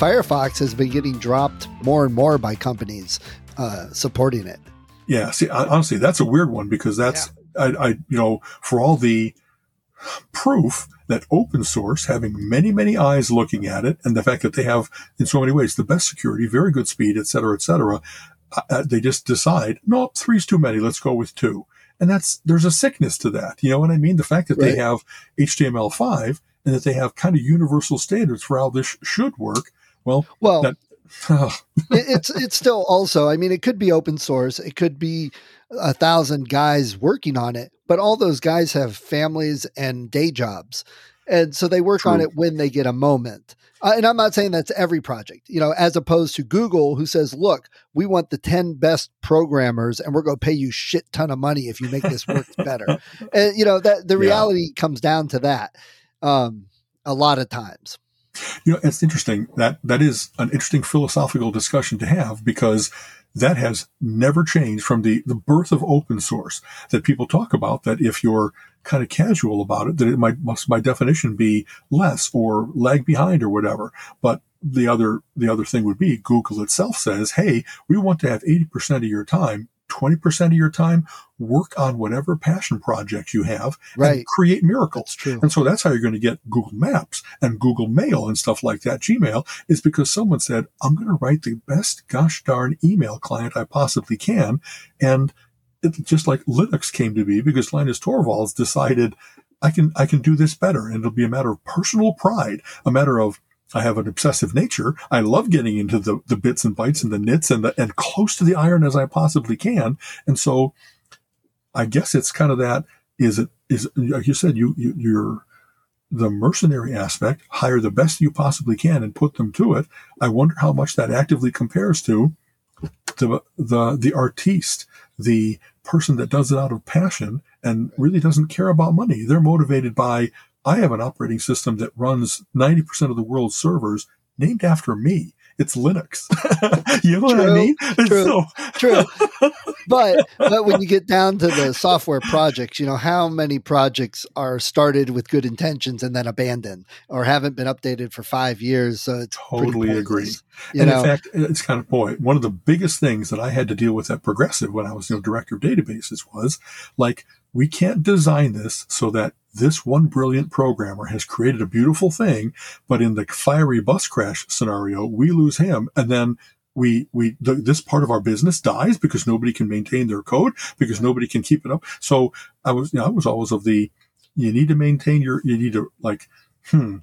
Firefox has been getting dropped more and more by companies uh, supporting it. Yeah, see, honestly, that's a weird one because that's yeah. I, I, you know, for all the proof that open source, having many, many eyes looking at it, and the fact that they have, in so many ways, the best security, very good speed, et cetera, et cetera, uh, uh they just decide, no, three's too many. Let's go with two. And that's, there's a sickness to that. You know what I mean? The fact that right. they have HTML5 and that they have kind of universal standards for how this should work. Well, well, that, it's it's still also. I mean, it could be open source. It could be a thousand guys working on it, but all those guys have families and day jobs, and so they work True. on it when they get a moment. Uh, and I'm not saying that's every project, you know, as opposed to Google, who says, "Look, we want the ten best programmers, and we're going to pay you shit ton of money if you make this work better." And you know that the reality yeah. comes down to that um, a lot of times. You know, it's interesting that that is an interesting philosophical discussion to have because that has never changed from the, the birth of open source that people talk about that if you're kind of casual about it, that it might must by definition be less or lag behind or whatever. But the other the other thing would be Google itself says, hey, we want to have 80% of your time 20% of your time, work on whatever passion project you have right. and create miracles. And so that's how you're going to get Google Maps and Google Mail and stuff like that. Gmail is because someone said, I'm going to write the best gosh darn email client I possibly can. And it, just like Linux came to be because Linus Torvalds decided I can, I can do this better. And it'll be a matter of personal pride, a matter of I have an obsessive nature. I love getting into the, the bits and bytes and the nits and the, and close to the iron as I possibly can. And so I guess it's kind of that is it is like you said, you, you you're the mercenary aspect, hire the best you possibly can and put them to it. I wonder how much that actively compares to the the the artiste, the person that does it out of passion and really doesn't care about money. They're motivated by I have an operating system that runs 90% of the world's servers named after me. It's Linux. you know true, what I mean? True, so- true. But but when you get down to the software projects, you know how many projects are started with good intentions and then abandoned or haven't been updated for five years. So it's totally agree. and know? in fact, it's kind of boy, one of the biggest things that I had to deal with at Progressive when I was you know director of databases was like we can't design this so that this one brilliant programmer has created a beautiful thing, but in the fiery bus crash scenario, we lose him and then we, we, this part of our business dies because nobody can maintain their code because nobody can keep it up. So I was, you know, I was always of the, you need to maintain your, you need to like, hmm,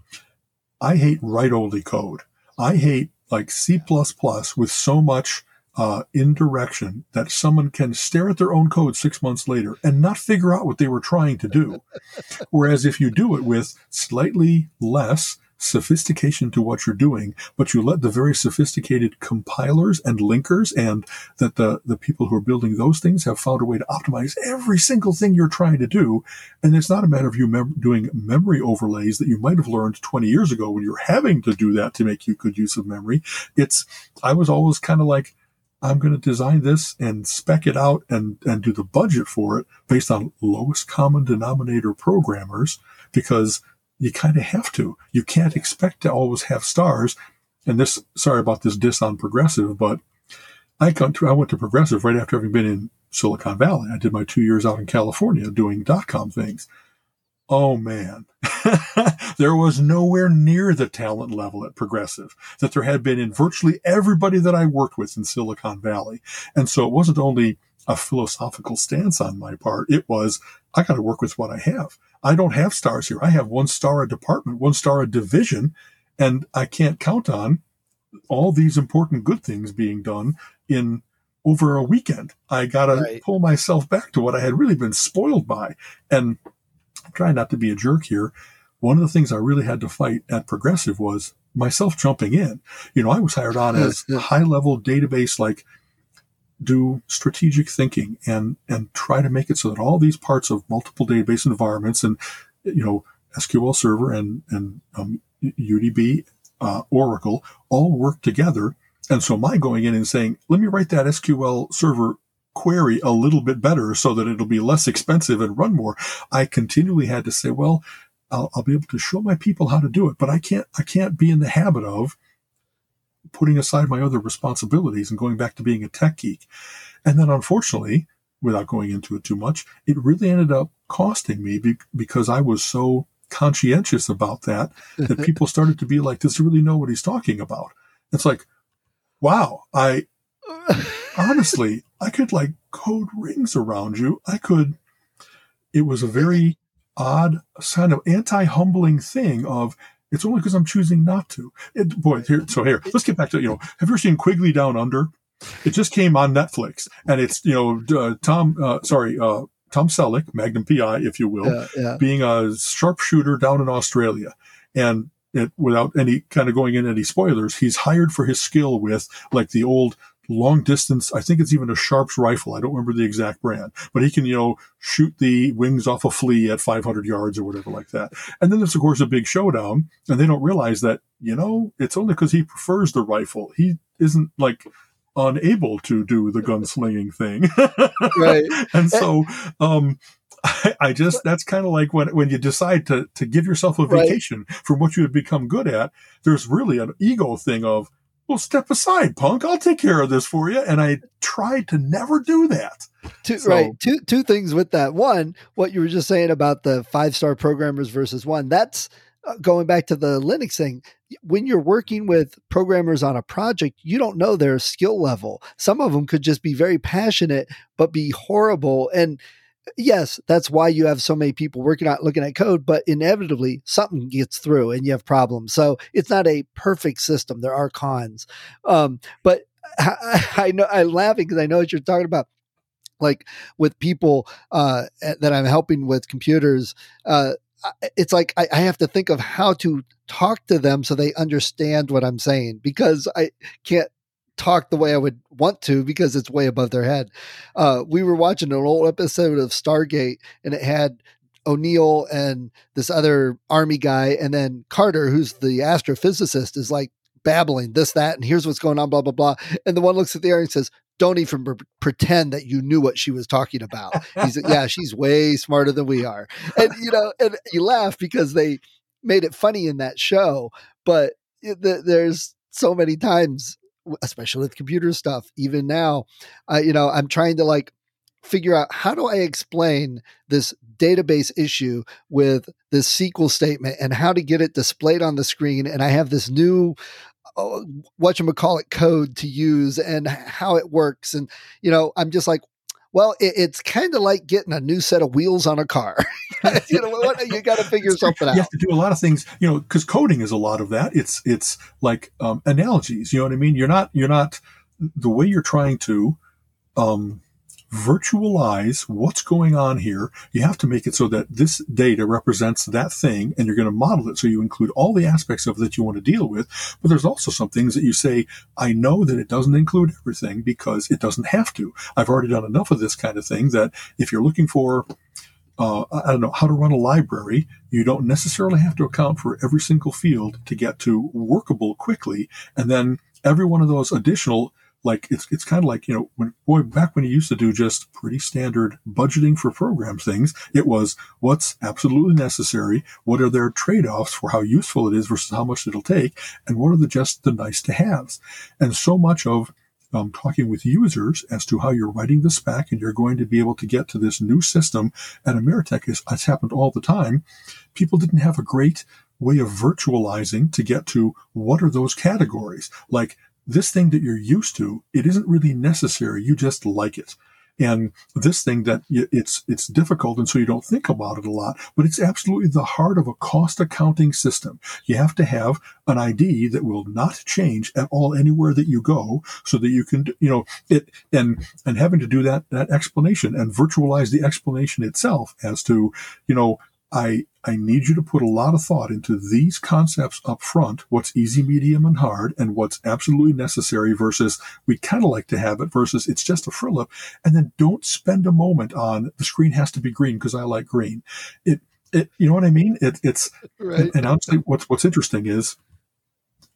I hate write only code. I hate like C++ with so much uh, indirection that someone can stare at their own code six months later and not figure out what they were trying to do. Whereas if you do it with slightly less sophistication to what you're doing, but you let the very sophisticated compilers and linkers and that the, the people who are building those things have found a way to optimize every single thing you're trying to do. And it's not a matter of you mem- doing memory overlays that you might have learned 20 years ago when you're having to do that to make you good use of memory. It's, I was always kind of like, I'm going to design this and spec it out and, and do the budget for it based on lowest common denominator programmers because you kind of have to. You can't expect to always have stars. And this, sorry about this diss on progressive, but I to, I went to progressive right after having been in Silicon Valley. I did my two years out in California doing dot com things. Oh man, there was nowhere near the talent level at Progressive that there had been in virtually everybody that I worked with in Silicon Valley. And so it wasn't only a philosophical stance on my part. It was, I got to work with what I have. I don't have stars here. I have one star a department, one star a division, and I can't count on all these important good things being done in over a weekend. I got to right. pull myself back to what I had really been spoiled by. And I'm trying not to be a jerk here. One of the things I really had to fight at Progressive was myself jumping in. You know, I was hired on as high level database, like do strategic thinking and, and try to make it so that all these parts of multiple database environments and, you know, SQL Server and, and um, UDB, uh, Oracle all work together. And so my going in and saying, let me write that SQL Server query a little bit better so that it'll be less expensive and run more. I continually had to say, well, I'll, I'll, be able to show my people how to do it, but I can't, I can't be in the habit of putting aside my other responsibilities and going back to being a tech geek. And then unfortunately, without going into it too much, it really ended up costing me be- because I was so conscientious about that that people started to be like, does he really know what he's talking about? It's like, wow, I honestly, I could like code rings around you. I could, it was a very odd kind of anti-humbling thing of, it's only because I'm choosing not to. It, boy, here, so here, let's get back to, you know, have you ever seen Quigley Down Under? It just came on Netflix and it's, you know, uh, Tom, uh, sorry, uh, Tom Selleck, Magnum PI, if you will, yeah, yeah. being a sharpshooter down in Australia. And it, without any kind of going in any spoilers, he's hired for his skill with like the old long distance. I think it's even a Sharps rifle. I don't remember the exact brand, but he can, you know, shoot the wings off a flea at 500 yards or whatever like that. And then there's, of course, a big showdown and they don't realize that, you know, it's only because he prefers the rifle. He isn't like unable to do the gunslinging thing. right. and so, um, I, I just, that's kind of like when, when you decide to, to give yourself a vacation right. from what you had become good at, there's really an ego thing of, well, step aside, punk. I'll take care of this for you. And I tried to never do that. Two, so, right. Two, two things with that. One, what you were just saying about the five star programmers versus one, that's, uh, going back to the Linux thing, when you're working with programmers on a project, you don't know their skill level. Some of them could just be very passionate, but be horrible. And yes, that's why you have so many people working out looking at code, but inevitably something gets through and you have problems. So it's not a perfect system. There are cons. Um, but I, I know I'm laughing because I know what you're talking about like with people uh, that I'm helping with computers, uh, it's like I, I, have to think of how to talk to them so they understand what I'm saying because I can't talk the way I would want to because it's way above their head. Uh, we were watching an old episode of Stargate and it had O'Neill and this other army guy, and then Carter, who's the astrophysicist, is like babbling this, that, and here's what's going on, blah, blah, blah. And the one looks at the air and says, don't even pre- pretend that you knew what she was talking about. He's like, yeah, she's way smarter than we are. And you know, and you laugh because they made it funny in that show, but the, there's so many times especially with computer stuff even now uh, you know i'm trying to like figure out how do i explain this database issue with this sql statement and how to get it displayed on the screen and i have this new uh, what you call it code to use and how it works and you know i'm just like well it, it's kind of like getting a new set of wheels on a car. You know what, you got to figure something out you have to do a lot of things you know because coding is a lot of that. It's it's like um, analogies you know what i mean? You're not you're not the way you're trying to um, virtualize what's going on here. You have to make it so that this data represents that thing and you're going to model it. So you include all the aspects of it that you want to deal with. But there's also some things that you say, I know that it doesn't include everything because it doesn't have to. I've already done enough of this kind of thing that if you're looking for uh, I don't know how to run a library. You don't necessarily have to account for every single field to get to workable quickly. And then every one of those additional like it's it's kind of like you know when boy back when you used to do just pretty standard budgeting for program things it was what's absolutely necessary what are their trade-offs for how useful it is versus how much it'll take and what are the just the nice to haves and so much of um, talking with users as to how you're writing the spec and you're going to be able to get to this new system at Ameritech is it's happened all the time. People didn't have a great way of virtualizing to get to what are those categories. Like this thing that you're used to, it isn't really necessary. You just like it. and this thing that it's it's difficult and so you don't think about it a lot but it's absolutely the heart of a cost accounting system you have to have an id that will not change at all anywhere that you go so that you can you know it and and having to do that that explanation and virtualize the explanation itself as to you know I, I need you to put a lot of thought into these concepts up front, what's easy, medium, and hard, and what's absolutely necessary versus we kind of like to have it versus it's just a frill up. And then don't spend a moment on the screen has to be green because I like green. It, it, you know what I mean? It, it's, right. and, honestly, what's, what's interesting is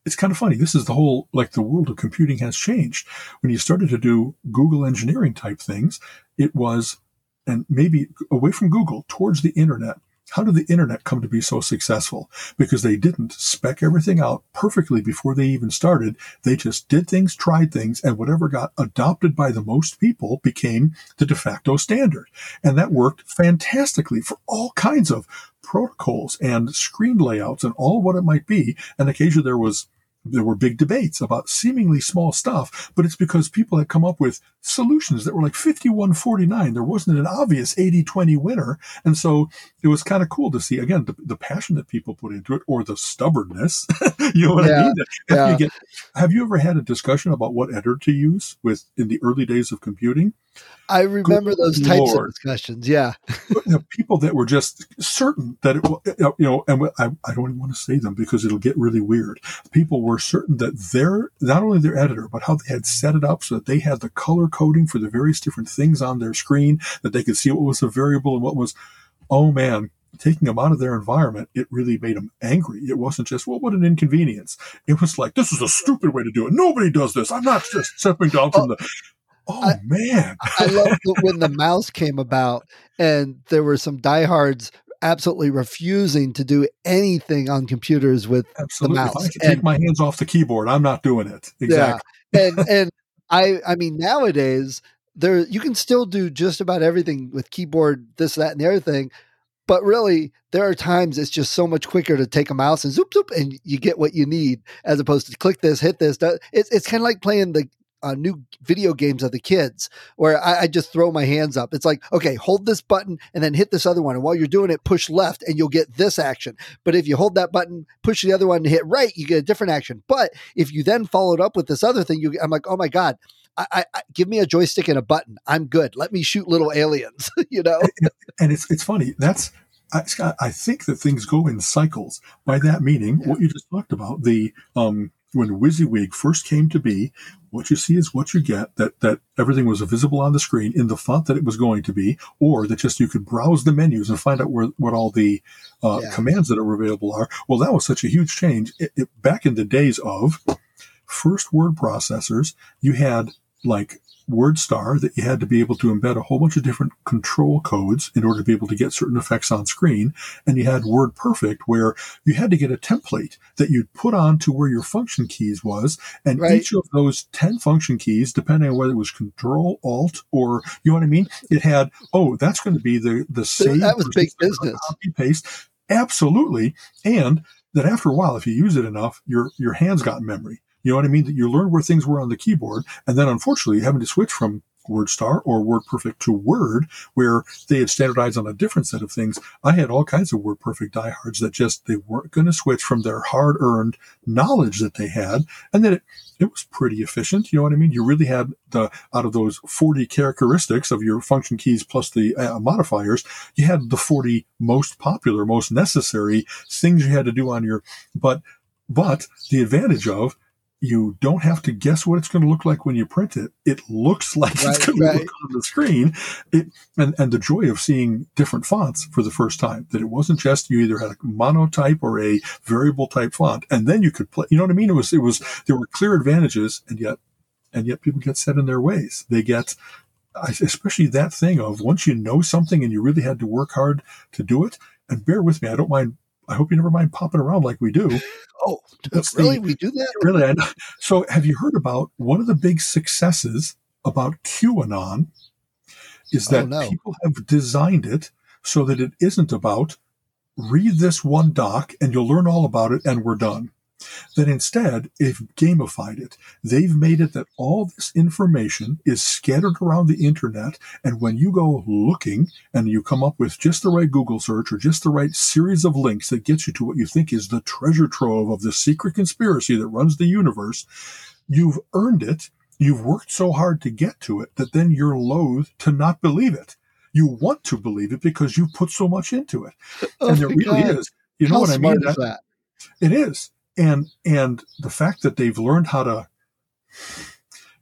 it's kind of funny. This is the whole, like the world of computing has changed. When you started to do Google engineering type things, it was, and maybe away from Google towards the internet how did the internet come to be so successful? Because they didn't spec everything out perfectly before they even started. They just did things, tried things, and whatever got adopted by the most people became the de facto standard. And that worked fantastically for all kinds of protocols and screen layouts and all what it might be. And occasionally there was there were big debates about seemingly small stuff, but it's because people had come up with solutions that were like 5149. There wasn't an obvious 80-20 winner. And so it was kind of cool to see, again, the, the, passion that people put into it or the stubbornness. you know what yeah, I mean? Yeah. You get, have you ever had a discussion about what editor to use with in the early days of computing? I remember Good those types Lord. of discussions. Yeah. people that were just certain that it, you know, and I, I don't even want to say them because it'll get really weird. People were certain that their, not only their editor, but how they had set it up so that they had the color coding for the various different things on their screen, that they could see what was a variable and what was, oh man, taking them out of their environment, it really made them angry. It wasn't just, well, what an inconvenience. It was like, this is a stupid way to do it. Nobody does this. I'm not just stepping down from the, Oh I, man! I love when the mouse came about, and there were some diehards absolutely refusing to do anything on computers with absolutely. the mouse. If I can and, take my hands off the keyboard, I'm not doing it. Exactly. Yeah. And and I I mean nowadays there you can still do just about everything with keyboard, this, that, and the other thing. But really, there are times it's just so much quicker to take a mouse and zoop zoop, and you get what you need as opposed to click this, hit this. It's it's kind of like playing the uh, new video games of the kids where I, I, just throw my hands up. It's like, okay, hold this button and then hit this other one. And while you're doing it, push left and you'll get this action. But if you hold that button, push the other one and hit right, you get a different action. But if you then followed up with this other thing, you, I'm like, oh my God, I, I, give me a joystick and a button. I'm good. Let me shoot little aliens, you know? And it's, it's funny. That's, I, Scott, I think that things go in cycles. By that meaning, yeah. what you just talked about, the, um, when WYSIWYG first came to be, what you see is what you get, that, that everything was visible on the screen in the font that it was going to be, or that just you could browse the menus and find out where, what all the uh, yeah. commands that are available are. Well, that was such a huge change. It, it, back in the days of first word processors, you had like WordStar that you had to be able to embed a whole bunch of different control codes in order to be able to get certain effects on screen. And you had WordPerfect where you had to get a template that you'd put on to where your function keys was. And right. each of those 10 function keys, depending on whether it was control, alt, or you know what I mean? It had, oh, that's going to be the, the save. That was big business. Copy paste. Absolutely. And that after a while, if you use it enough, your, your hands got memory. You know what I mean? That you learn where things were on the keyboard, and then unfortunately having to switch from WordStar or WordPerfect to Word, where they had standardized on a different set of things. I had all kinds of WordPerfect diehards that just they weren't going to switch from their hard-earned knowledge that they had, and then it it was pretty efficient. You know what I mean? You really had the out of those 40 characteristics of your function keys plus the uh, modifiers, you had the 40 most popular, most necessary things you had to do on your but but the advantage of you don't have to guess what it's going to look like when you print it. It looks like right, it's going right. to look on the screen. It, and, and the joy of seeing different fonts for the first time, that it wasn't just you either had a monotype or a variable type font, and then you could play, you know what I mean? It was, it was, there were clear advantages, and yet, and yet people get set in their ways. They get, especially that thing of once you know something and you really had to work hard to do it, and bear with me, I don't mind I hope you never mind popping around like we do. Oh, really? The, we do that? Really? I So, have you heard about one of the big successes about QAnon? Is oh, that oh, no. people have designed it so that it isn't about read this one doc and you'll learn all about it and we're done. That instead they've gamified it. They've made it that all this information is scattered around the internet. And when you go looking and you come up with just the right Google search or just the right series of links that gets you to what you think is the treasure trove of the secret conspiracy that runs the universe, you've earned it. You've worked so hard to get to it that then you're loath to not believe it. You want to believe it because you've put so much into it. Oh and it really God. is. You know How what I mean? Is that? It is and and the fact that they've learned how to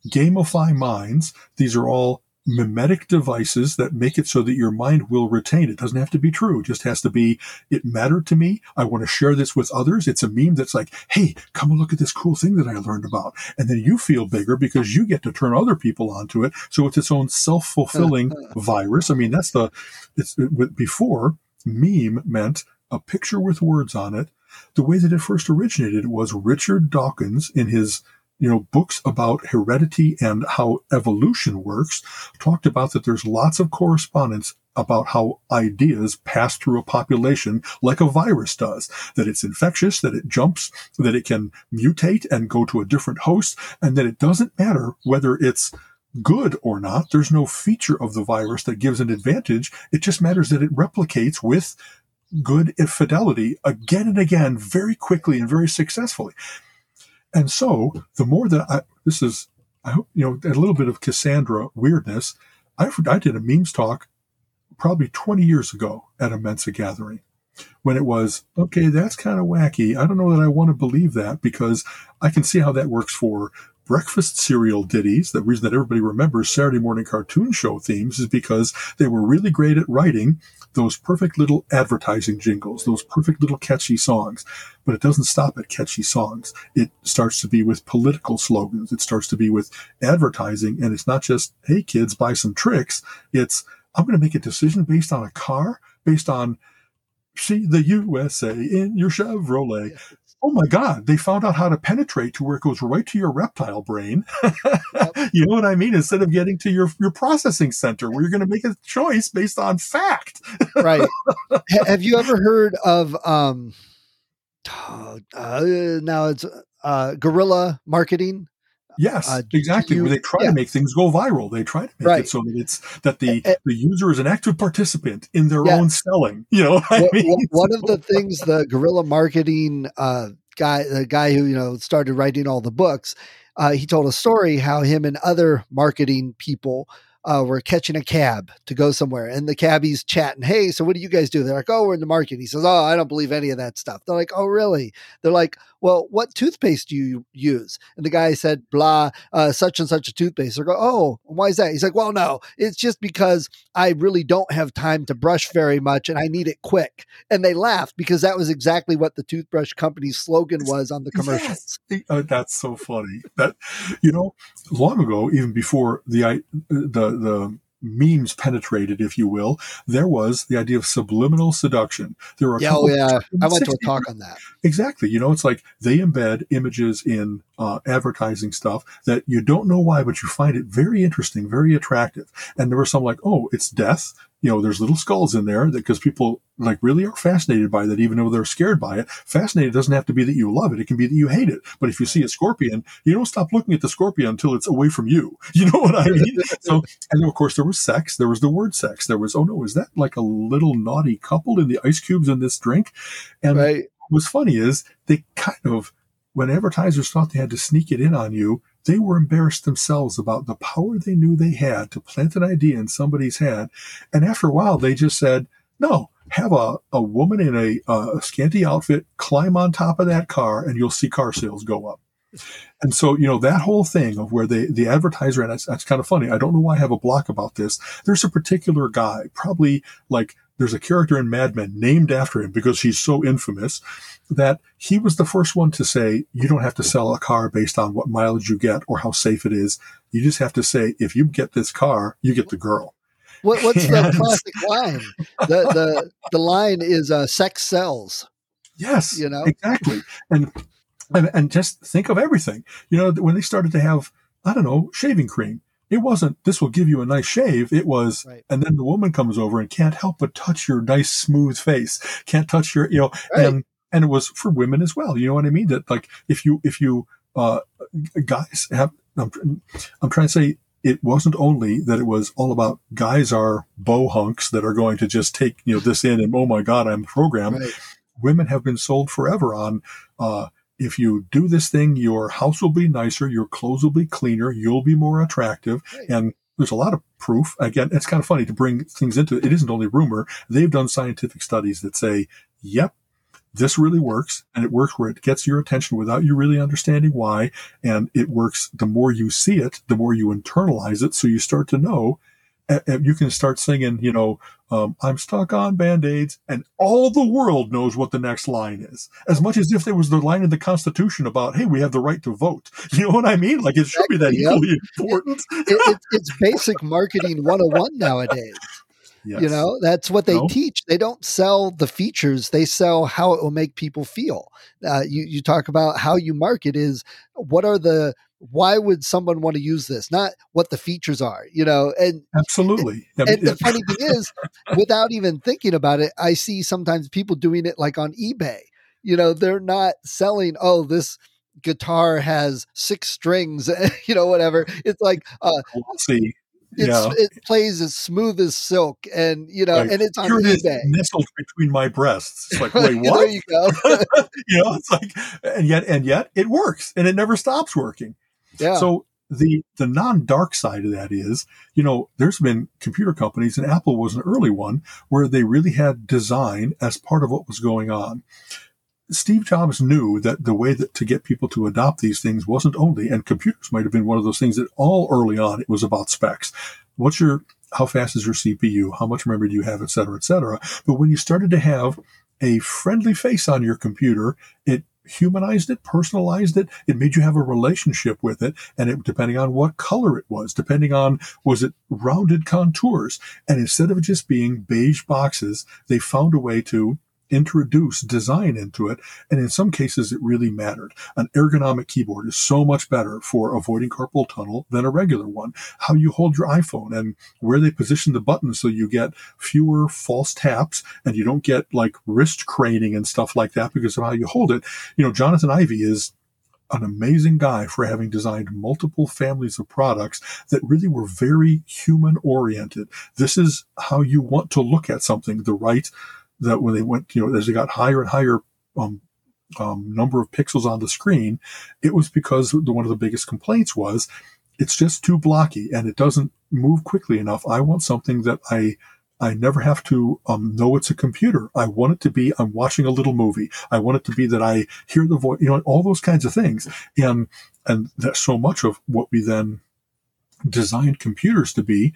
gamify minds these are all mimetic devices that make it so that your mind will retain. It doesn't have to be true. It just has to be it mattered to me. I want to share this with others. It's a meme that's like hey come and look at this cool thing that i learned about. And then you feel bigger because you get to turn other people onto it. So it's its own self-fulfilling virus. I mean that's the it's before meme meant a picture with words on it the way that it first originated was Richard Dawkins in his you know, books about heredity and how evolution works talked about that there's lots of correspondence about how ideas pass through a population like a virus does, that it's infectious, that it jumps, that it can mutate and go to a different host, and that it doesn't matter whether it's good or not. There's no feature of the virus that gives an advantage. It just matters that it replicates with good if fidelity again and again, very quickly and very successfully. And so the more that I, this is, I hope, you know, a little bit of Cassandra weirdness. I, I did a memes talk probably 20 years ago at a Mensa gathering when it was, okay, that's kind of wacky. I don't know that I want to believe that because I can see how that works for breakfast cereal ditties. The reason that everybody remembers Saturday morning cartoon show themes is because they were really great at writing those perfect little advertising jingles, those perfect little catchy songs. But it doesn't stop at catchy songs. It starts to be with political slogans. It starts to be with advertising. And it's not just, hey, kids, buy some Trix. It's, I'm going to make a decision based on a car, based on see the USA in your Chevrolet oh my God, they found out how to penetrate to where it goes right to your reptile brain. you know what I mean? Instead of getting to your, your processing center where you're going to make a choice based on fact. right. Have you ever heard of, um, uh, now it's, uh, guerrilla marketing? Yes, uh, exactly. You, they try yeah. to make things go viral. They try to make right. it so that it's that the uh, the user is an active participant in their yeah. own selling. You know, I mean? one of the things the guerrilla marketing uh, guy, the guy who you know started writing all the books, uh, he told a story how him and other marketing people uh, we're catching a cab to go somewhere. And the cabbie's chatting, Hey, so what do you guys do? They're like, Oh, we're in the market. He says, Oh, I don't believe any of that stuff. They're like, Oh, really? They're like, Well, what toothpaste do you use? And the guy said, Blah, uh, such and such a toothpaste. They go, Oh, why is that? He's like, Well, no, it's just because I really don't have time to brush very much and I need it quick. And they laughed because that was exactly what the toothbrush company's slogan was on the commercials. Yes. Oh, that's so funny. That, you know, long ago, even before the, the, the memes penetrated, if you will, there was the idea of subliminal seduction. There are yeah, oh, yeah. I went to a talk on that. Exactly. You know, it's like they embed images in uh, advertising stuff that you don't know why, but you find it very interesting, very attractive. And there were some like, oh, it's death you know, there's little skulls in there that because people like really are fascinated by that, even though they're scared by it. Fascinated doesn't have to be that you love it. It can be that you hate it. But if you see a scorpion, you don't stop looking at the scorpion until it's away from you. You know what I mean? so, and of course there was sex. There was the word sex. There was, oh no, is that like a little naughty couple in the ice cubes in this drink? And right. what's funny is they kind of, when advertisers thought they had to sneak it in on you, they were embarrassed themselves about the power they knew they had to plant an idea in somebody's head. And after a while, they just said, no, have a, a woman in a, a scanty outfit climb on top of that car and you'll see car sales go up. And so, you know, that whole thing of where they, the advertiser, and that's, that's kind of funny. I don't know why I have a block about this. There's a particular guy, probably like there's a character in Mad Men named after him because he's so infamous that he was the first one to say, you don't have to sell a car based on what mileage you get or how safe it is. You just have to say, if you get this car, you get the girl. What, what's the classic line? The, the, the line is uh, sex sells. Yes, you know, exactly. And, and, and just think of everything, you know, when they started to have, I don't know, shaving cream it wasn't this will give you a nice shave it was right. and then the woman comes over and can't help but touch your nice smooth face can't touch your you know right. and and it was for women as well. You know what I mean? That like if you if you uh, guys have I'm, I'm trying to say it wasn't only that it was all about guys are bow hunks that are going to just take you know this in and oh my god I'm programmed. Right. Women have been sold forever on. Uh, if you do this thing, your house will be nicer, your clothes will be cleaner, you'll be more attractive, right. and there's a lot of proof. Again, it's kind of funny to bring things into it. It isn't only rumor. They've done scientific studies that say, yep, this really works and it works where it gets your attention without you really understanding why. And it works the more you see it, the more you internalize it. So you start to know you can start singing, you know, um, I'm stuck on band-aids and all the world knows what the next line is. As much as if there was the line in the constitution about, Hey, we have the right to vote. You know what I mean? Like it should be that equally important. it, it, it's basic marketing 101 nowadays. Yes. You know, that's what they no. teach. They don't sell the features; they sell how it will make people feel. Uh, you you talk about how you market is what are the why would someone want to use this? Not what the features are, you know. And absolutely. And, and the funny thing is, without even thinking about it, I see sometimes people doing it like on eBay. You know, they're not selling. Oh, this guitar has six strings, you know, whatever. It's like, uh, see, yeah. it plays as smooth as silk, and you know, and it's on Here eBay. It is nestled between my breasts. It's like, wait, what? there you go. you know, it's like, and yet, and yet, it works, and it never stops working. Yeah. So the the non dark side of that is, you know, there's been computer companies, and Apple was an early one where they really had design as part of what was going on. Steve Jobs knew that the way that to get people to adopt these things wasn't only, and computers might have been one of those things that all early on it was about specs. What's your, how fast is your CPU? How much memory do you have, et cetera, et cetera. But when you started to have a friendly face on your computer, it humanized it, personalized it. It made you have a relationship with it. And it, depending on what color it was, depending on, was it rounded contours? And instead of just being beige boxes, they found a way to introduce design into it. And in some cases, it really mattered. An ergonomic keyboard is so much better for avoiding carpal tunnel than a regular one. How you hold your iPhone and where they position the buttons so you get fewer false taps and you don't get like wrist craning and stuff like that because of how you hold it. You know, Jonathan Ive is an amazing guy for having designed multiple families of products that really were very human oriented. This is how you want to look at something, the right that when they went, you know, as they got higher and higher um, um, number of pixels on the screen, it was because the, one of the biggest complaints was it's just too blocky and it doesn't move quickly enough. I want something that I I never have to um, know it's a computer. I want it to be I'm watching a little movie. I want it to be that I hear the voice, you know, all those kinds of things. And and that's so much of what we then designed computers to be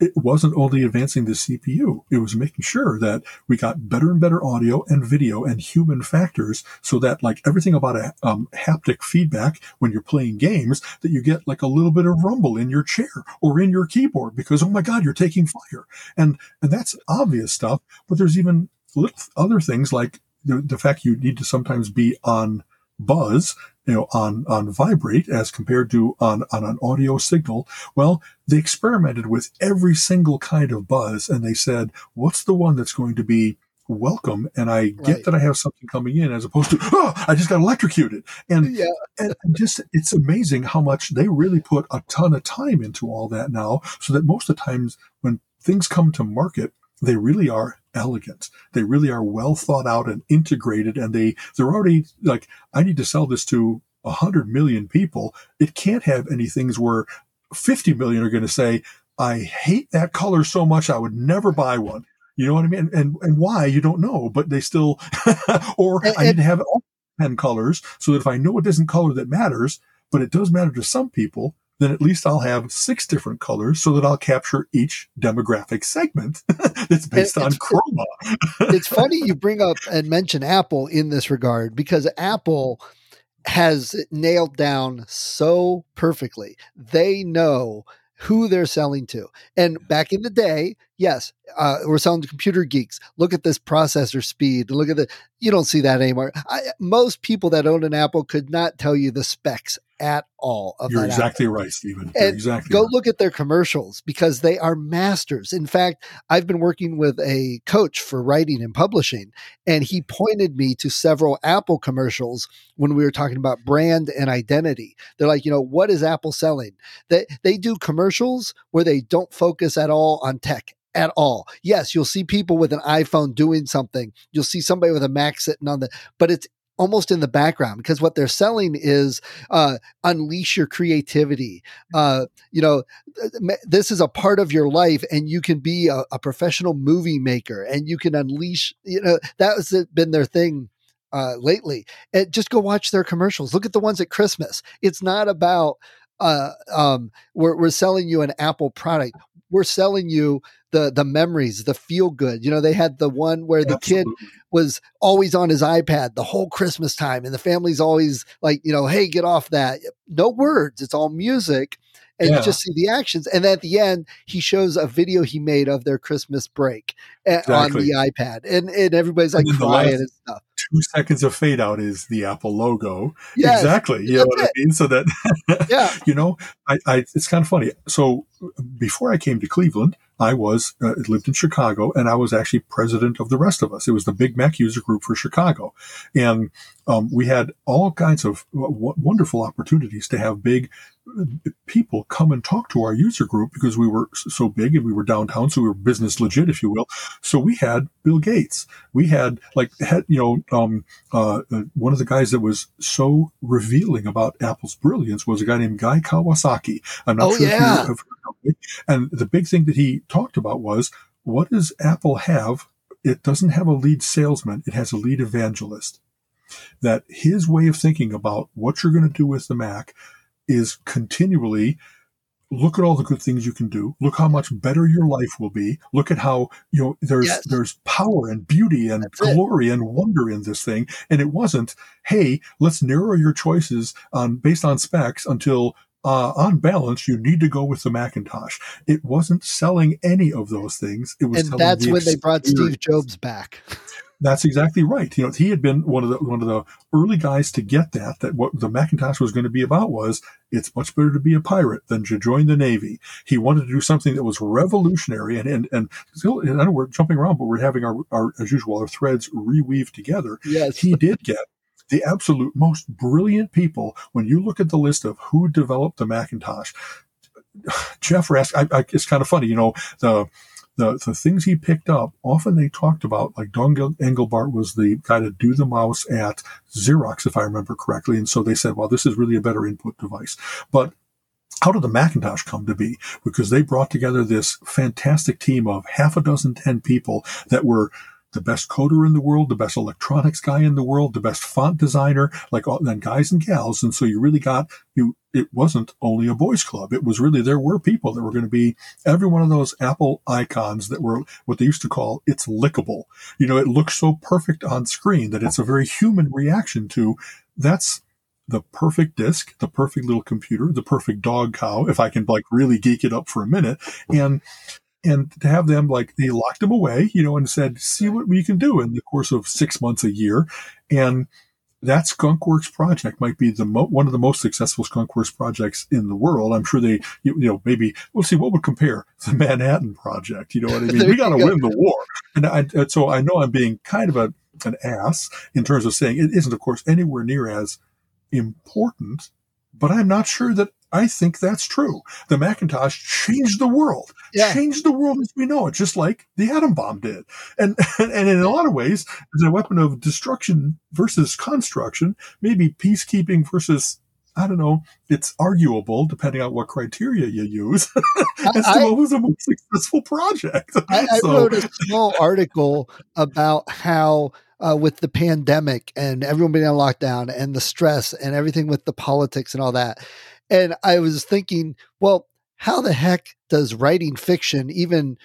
it wasn't only advancing the CPU, it was making sure that we got better and better audio and video and human factors so that like everything about a um, haptic feedback when you're playing games, that you get like a little bit of rumble in your chair or in your keyboard because, oh my God, you're taking fire. And, and that's obvious stuff, but there's even little other things like the, the fact you need to sometimes be on buzz, you know, on, on vibrate as compared to on, on an audio signal. Well, they experimented with every single kind of buzz and they said, what's the one that's going to be welcome and I get right. that I have something coming in as opposed to, oh, I just got electrocuted. And, yeah. and just, it's amazing how much they really put a ton of time into all that now so that most of the times when things come to market, they really are elegant. They really are well thought out and integrated and they, they're already like, I need to sell this to a hundred million people. It can't have any things where 50 million are going to say, I hate that color so much. I would never buy one. You know what I mean? And, and why you don't know, but they still, or and, I need to have all 10 colors so that if I know it isn't color that matters, but it does matter to some people, then at least I'll have six different colors so that I'll capture each demographic segment that's based on chroma. it's funny you bring up and mention Apple in this regard because Apple has nailed down so perfectly. They know who they're selling to. And back in the day, yes, uh, we're selling to computer geeks. Look at this processor speed. Look at the. You don't see that anymore. I, most people that own an Apple could not tell you the specs at all. You're exactly Apple. right, Stephen. You're and exactly go right. look at their commercials because they are masters. In fact, I've been working with a coach for writing and publishing, and he pointed me to several Apple commercials when we were talking about brand and identity. They're like, you know, what is Apple selling? They they do commercials where they don't focus at all on tech at all. Yes, you'll see people with an iPhone doing something. You'll see somebody with a Mac sitting on the, but it's almost in the background because what they're selling is uh, unleash your creativity. Uh, you know, this is a part of your life, and you can be a, a professional movie maker, and you can unleash. You know, that has been their thing. Uh, lately, and just go watch their commercials. Look at the ones at Christmas. It's not about uh, um, we're, we're selling you an Apple product. We're selling you the the memories, the feel good. You know, they had the one where the Absolutely. kid was always on his iPad the whole Christmas time, and the family's always like, you know, hey, get off that. No words, it's all music. And yeah. you just see the actions. And at the end, he shows a video he made of their Christmas break exactly. on the iPad. And, and everybody's like crying and stuff two seconds of fade out is the Apple logo. Yes, exactly. You know what it. I mean? So that, yeah. you know, I, I, it's kind of funny. So before I came to Cleveland, I was uh, lived in Chicago, and I was actually president of the rest of us. It was the Big Mac user group for Chicago, and um, we had all kinds of w- wonderful opportunities to have big uh, people come and talk to our user group because we were so big and we were downtown, so we were business legit, if you will. So we had Bill Gates, we had like had you know um, uh, uh, one of the guys that was so revealing about Apple's brilliance was a guy named Guy Kawasaki. I'm not oh, sure yeah. if you have and the big thing that he talked about was what does Apple have? It doesn't have a lead salesman, it has a lead evangelist. That his way of thinking about what you're going to do with the Mac is continually look at all the good things you can do. Look how much better your life will be. Look at how you know there's yes. there's power and beauty and That's glory it. and wonder in this thing. And it wasn't, hey, let's narrow your choices on based on specs until uh, on balance, you need to go with the Macintosh. It wasn't selling any of those things. It was, and that's the when they brought Steve Jobs back. That's exactly right. You know, he had been one of the one of the early guys to get that. That what the Macintosh was going to be about was it's much better to be a pirate than to join the Navy. He wanted to do something that was revolutionary, and and and still, I know we're jumping around, but we're having our, our as usual our threads reweave together. Yes, he did get the absolute most brilliant people. When you look at the list of who developed the Macintosh, Jeff Rask, I, I, it's kind of funny, you know, the, the, the things he picked up, often they talked about, like Don Engelbart was the guy to do the mouse at Xerox, if I remember correctly. And so they said, well, this is really a better input device. But how did the Macintosh come to be? Because they brought together this fantastic team of half a dozen, 10 people that were the best coder in the world, the best electronics guy in the world, the best font designer, like all then guys and gals. And so you really got you. It wasn't only a boys club. It was really there were people that were going to be every one of those Apple icons that were what they used to call it's lickable. You know, it looks so perfect on screen that it's a very human reaction to that's the perfect disk, the perfect little computer, the perfect dog cow, if I can like really geek it up for a minute. And and to have them like they locked them away, you know, and said, "See what we can do in the course of six months, a year," and that Skunkworks project might be the mo- one of the most successful Skunkworks projects in the world. I'm sure they, you, you know, maybe we'll see what would compare the Manhattan Project. You know what I mean? we got to win the war, and I, so I know I'm being kind of a an ass in terms of saying it isn't, of course, anywhere near as important. But I'm not sure that I think that's true. The Macintosh changed the world, yeah. changed the world as we know it, just like the atom bomb did. And, and, and in a lot of ways, it's a weapon of destruction versus construction, maybe peacekeeping versus I don't know. It's arguable depending on what criteria you use as I, to what was a most successful project. I, I wrote a small article about how, uh, with the pandemic and everyone being on lockdown and the stress and everything with the politics and all that, and I was thinking, well, how the heck does writing fiction even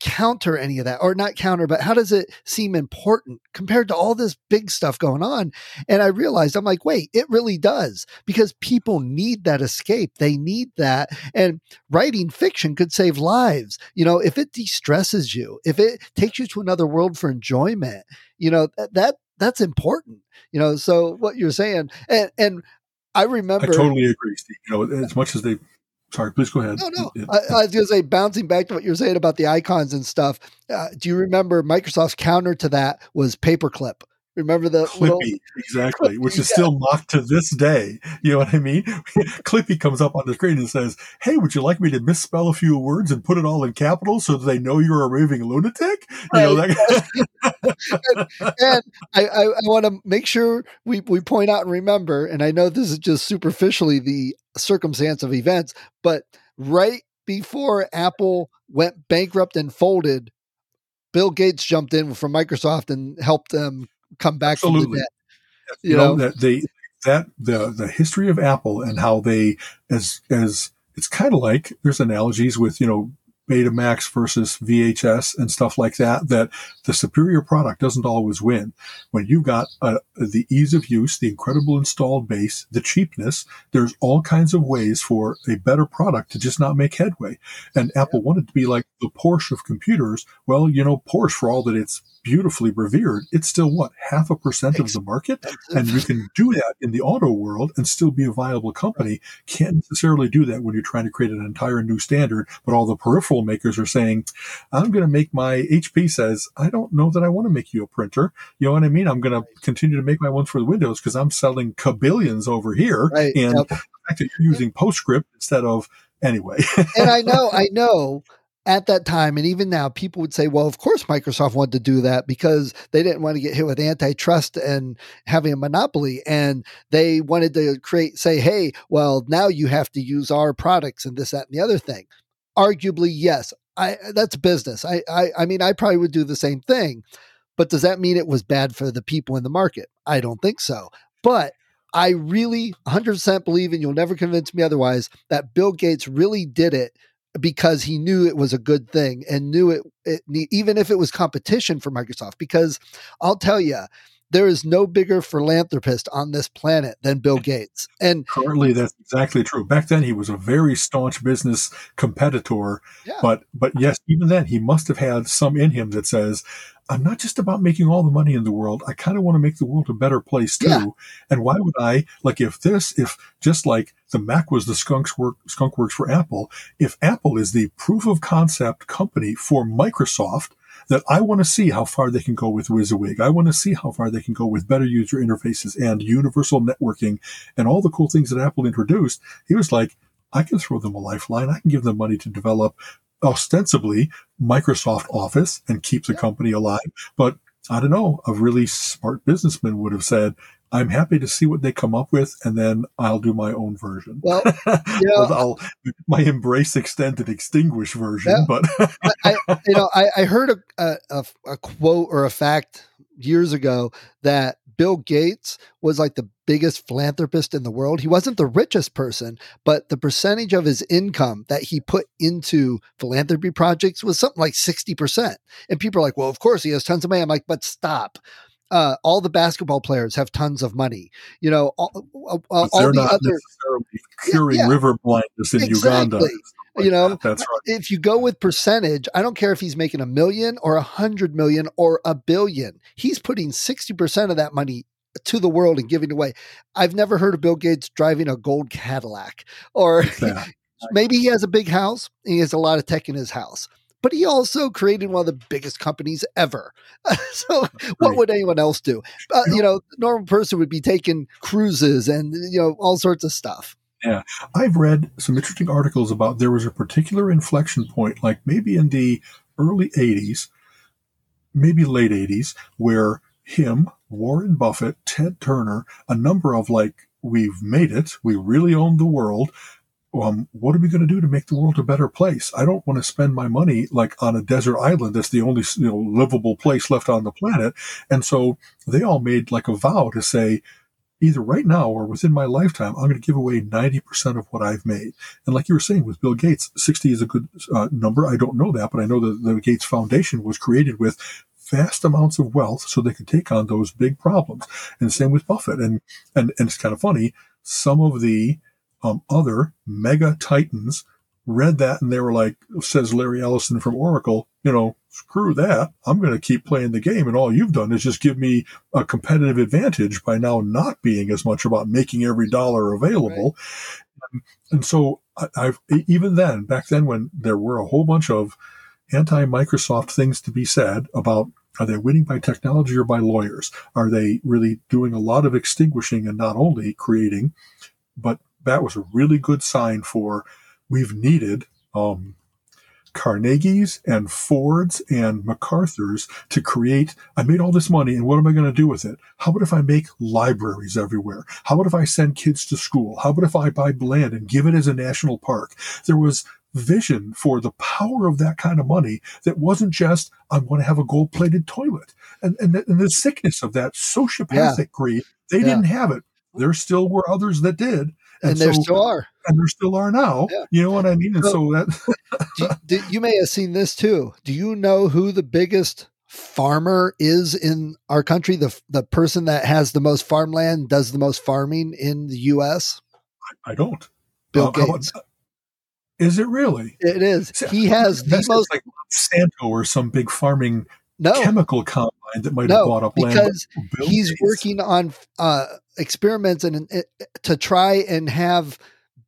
counter any of that? Or not counter but how does it seem important compared to all this big stuff going on? And i realized i'm like wait it really does because people need that escape. They need that and writing fiction could save lives. You know if it de-stresses you if it takes you to another world for enjoyment you know that, that that's important you know so what you're saying and and I remember. I totally agree, Steve. You know, as much as they Sorry, please go ahead. No, no. I, I, was going to say, bouncing back to what you were saying about the icons and stuff. Uh, do you remember Microsoft's counter to that was paperclip? Remember the Clippy, little, exactly, Clippy, which is yeah. still mocked to this day. You know what I mean? Clippy comes up on the screen and says, "Hey, would you like me to misspell a few words and put it all in capitals so that they know you're a raving lunatic?" You right. know that. and, and I, I, I want to make sure we we point out and remember. And I know this is just superficially the circumstance of events, but right before Apple went bankrupt and folded, Bill Gates jumped in from Microsoft and helped them come back Absolutely. from the debt. You, you know, know, that they that the the history of Apple and how they as as it's kind of like there's analogies with you know Betamax versus VHS and stuff like that, that the superior product doesn't always win. When you've got uh, the ease of use, the incredible installed base, the cheapness, there's all kinds of ways for a better product to just not make headway. And Apple wanted to be like the Porsche of computers. Well, you know, Porsche, for all that it's beautifully revered, it's still what half a percent of the market, and you can do that in the auto world and still be a viable company. Can't necessarily do that when you're trying to create an entire new standard, but all the peripheral makers are saying, "I'm going to make my HP says I don't know that I want to make you a printer." You know what I mean? I'm going to continue to make my ones for the Windows because I'm selling kabillions over here, right. and yep. the fact that you're using PostScript instead of anyway. and I know, I know at that time and even now people would say well of course microsoft wanted to do that because they didn't want to get hit with antitrust and having a monopoly and they wanted to create say hey well now you have to use our products and this that and the other thing. Arguably yes. I that's business. I i, I mean i probably would do the same thing but does that mean it was bad for the people in the market? I don't think so. But I really 100% believe, and you'll never convince me otherwise, that Bill Gates really did it because he knew it was a good thing and knew it, it even if it was competition for Microsoft. Because I'll tell you, there is no bigger philanthropist on this planet than Bill Gates. And currently that's exactly true. Back then he was a very staunch business competitor. Yeah. But but yes, even then he must have had some in him that says, I'm not just about making all the money in the world. I kind of want to make the world a better place too. Yeah. And why would I like if this, if just like the Mac was the skunks work, skunk works for Apple, if Apple is the proof of concept company for Microsoft, that I want to see how far they can go with WYSIWYG. I want to see how far they can go with better user interfaces and universal networking and all the cool things that Apple introduced. He was like, I can throw them a lifeline. I can give them money to develop ostensibly Microsoft Office and keep the company alive. But I don't know, a really smart businessman would have said, I'm happy to see what they come up with, and then I'll do my own version. Well, know, I'll my embrace, extend, and extinguish version. Yeah, but I, you know, I, I heard a, a, a quote or a fact years ago that Bill Gates was like the biggest philanthropist in the world. He wasn't the richest person, but the percentage of his income that he put into philanthropy projects was something like 60%. And people are like, well, of course he has tons of money. I'm like, but stop. Uh, all the basketball players have tons of money. You know, all, all, all the other curing yeah, river blindness in exactly. Uganda. Like you know, that. that's right. If you go with percentage, I don't care if he's making a million or a hundred million or a billion. He's putting sixty percent of that money to the world and giving away. I've never heard of Bill Gates driving a gold Cadillac or maybe he has a big house and he has a lot of tech in his house. But he also created one of the biggest companies ever. so, what would anyone else do? Uh, you know, normal person would be taking cruises and you know all sorts of stuff. Yeah, I've read some interesting articles about there was a particular inflection point, like maybe in the early '80s, maybe late '80s, where him, Warren Buffett, Ted Turner, a number of like, we've made it, we really own the world. Um, what are we going to do to make the world a better place? I don't want to spend my money like on a desert island that's the only you know livable place left on the planet. And so they all made like a vow to say, either right now or within my lifetime, I'm going to give away 90% of what I've made. And like you were saying with Bill Gates, 60 is a good uh, number. I don't know that, but I know that the Gates Foundation was created with vast amounts of wealth so they could take on those big problems. And same with Buffett. And, and, and it's kind of funny. Some of the um, other mega titans read that and they were like, says Larry Ellison from Oracle, you know, screw that. I'm going to keep playing the game. And all you've done is just give me a competitive advantage by now not being as much about making every dollar available. Right. And, and, so I, I've, even then, back then when there were a whole bunch of anti Microsoft things to be said about are they winning by technology or by lawyers? Are they really doing a lot of extinguishing and not only creating, but that was a really good sign for we've needed um, Carnegie's and Ford's and MacArthur's to create. I made all this money, and what am I going to do with it? How about if I make libraries everywhere? How about if I send kids to school? How about if I buy land and give it as a national park? There was vision for the power of that kind of money that wasn't just, I want to have a gold plated toilet. And, and, the, and the sickness of that sociopathic yeah. greed, they yeah. didn't have it. There still were others that did. And, and there so, still are. And there still are now. Yeah. You know what I mean? And so, so that. you, you may have seen this too. Do you know who the biggest farmer is in our country? The, the person that has the most farmland, does the most farming in the U.S.? I, I don't. Bill uh, Gates. Is it really? It is. He has the most like Monsanto or some big farming no. chemical combine that might no, have bought up land. Because he's working on uh, experiments and uh, to try and have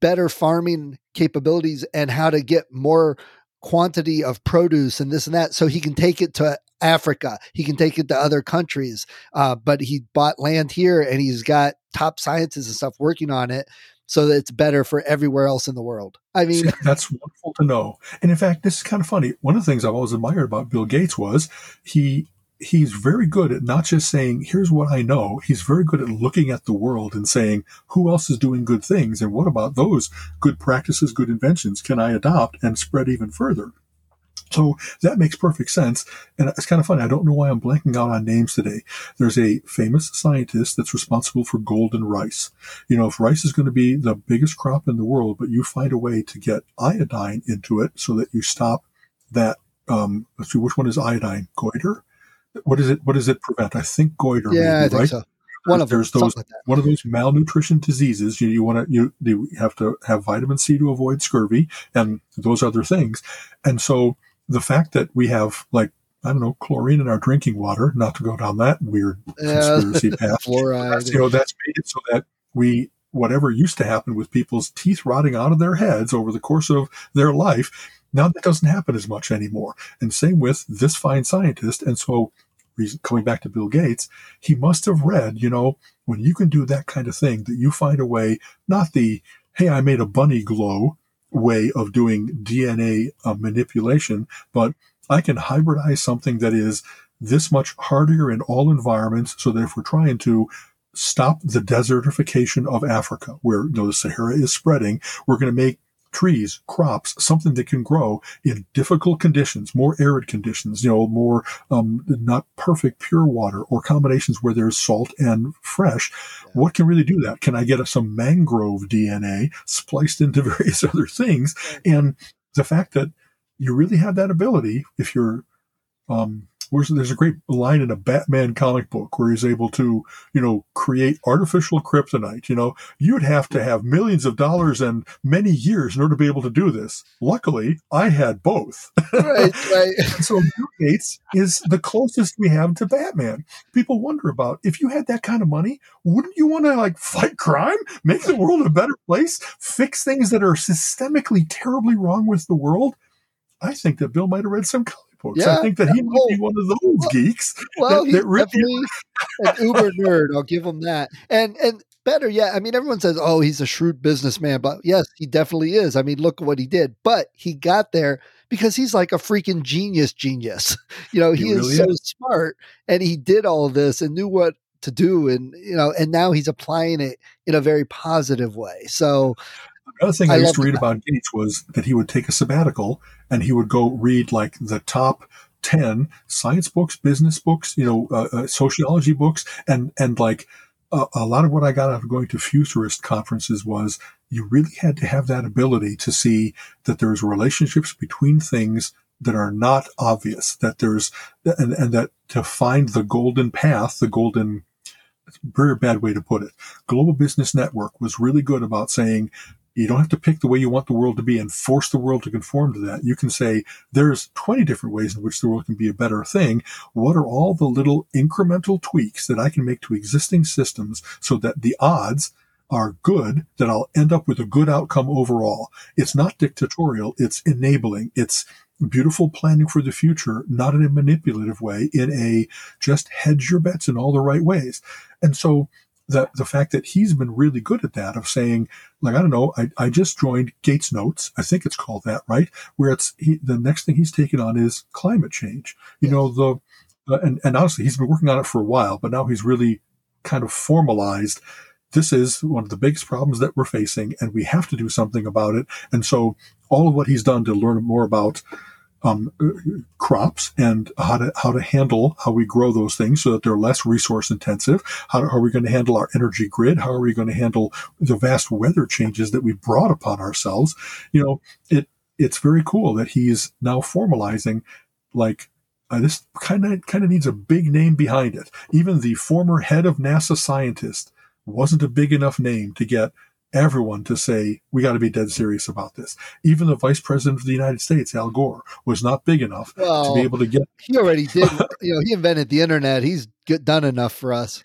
better farming capabilities and how to get more quantity of produce and this and that so he can take it to Africa. He can take it to other countries. Uh, but he bought land here and he's got top scientists and stuff working on it so that it's better for everywhere else in the world. I mean, See, that's wonderful to know. And in fact, this is kind of funny. One of the things I've always admired about Bill Gates was he he's very good at not just saying, here's what I know. He's very good at looking at the world and saying, who else is doing good things? And what about those good practices, good inventions can I adopt and spread even further? So that makes perfect sense. And it's kind of funny. I don't know why I'm blanking out on names today. There's a famous scientist that's responsible for golden rice. You know, if rice is going to be the biggest crop in the world, but you find a way to get iodine into it so that you stop that, um, let's see, which one is iodine? Goiter? What is it? What does it prevent? I think goiter. Yeah, maybe, I think right? so. One of there's them, those like one of those malnutrition diseases. You, you want to you, you have to have vitamin C to avoid scurvy and those other things. And so the fact that we have like I don't know chlorine in our drinking water, not to go down that weird conspiracy path. Fluoride. You know that's made it so that we whatever used to happen with people's teeth rotting out of their heads over the course of their life. Now that doesn't happen as much anymore. And same with this fine scientist. And so coming back to Bill Gates, he must have read, you know, when you can do that kind of thing, that you find a way, not the, hey, I made a bunny glow way of doing DNA uh, manipulation, but I can hybridize something that is this much harder in all environments so that if we're trying to stop the desertification of Africa, where you know, the Sahara is spreading, we're going to make trees, crops, something that can grow in difficult conditions, more arid conditions, you know, more um, not perfect pure water or combinations where there's salt and fresh. What can really do that? Can I get some mangrove DNA spliced into various other things? And the fact that you really have that ability if you're um, there's a great line in a Batman comic book where he's able to, you know, create artificial kryptonite. You know, you'd have to have millions of dollars and many years in order to be able to do this. Luckily, I had both. Right, right. so Bill Gates is the closest we have to Batman. People wonder about if you had that kind of money, wouldn't you want to like fight crime, make the world a better place, fix things that are systemically terribly wrong with the world? I think that Bill might have read some Yeah, I think that he might be oh, one of those well, geeks. Well, that, he's that really an uber nerd. I'll give him that. And and better yet, I mean, everyone says, "Oh, he's a shrewd businessman," but yes, he definitely is. I mean, look at what he did. But he got there because he's like a freaking genius. Genius, you know, he, he really is so is. smart, and he did all of this and knew what to do and you know and now he's applying it in a very positive way so the other thing I, I used to read that. about Gates was that he would take a sabbatical and he would go read like the top 10 science books, business books, you know, uh, uh, sociology books, and, and like a, a lot of what I got out of going to futurist conferences was you really had to have that ability to see that there's relationships between things that are not obvious, that there's, and, and that to find the golden path, the golden, very bad way to put it. Global Business Network was really good about saying, you don't have to pick the way you want the world to be and force the world to conform to that. You can say there's 20 different ways in which the world can be a better thing. What are all the little incremental tweaks that I can make to existing systems so that the odds are good, that I'll end up with a good outcome overall. It's not dictatorial. It's enabling. It's beautiful planning for the future, not in a manipulative way, in a just hedge your bets in all the right ways. And so the, the fact that he's been really good at that of saying, like, I don't know, I, I just joined Gates Notes. I think it's called that, right? Where it's he, the next thing he's taken on is climate change. You yes. know, the, uh, and, and honestly, he's been working on it for a while, but now he's really kind of formalized this is one of the biggest problems that we're facing and we have to do something about it. And so all of what he's done to learn more about um, crops and how to how to handle how we grow those things so that they're less resource intensive. How, how are we going to handle our energy grid? How are we going to handle the vast weather changes that we brought upon ourselves? You know, it it's very cool that he's now formalizing like uh, this kind of kind of needs a big name behind it. Even the former head of NASA scientist wasn't a big enough name to get everyone to say, we got to be dead serious about this. Even the vice president of the United States, Al Gore, was not big enough well, to be able to get. He already did. you know, he invented the internet. He's done enough for us.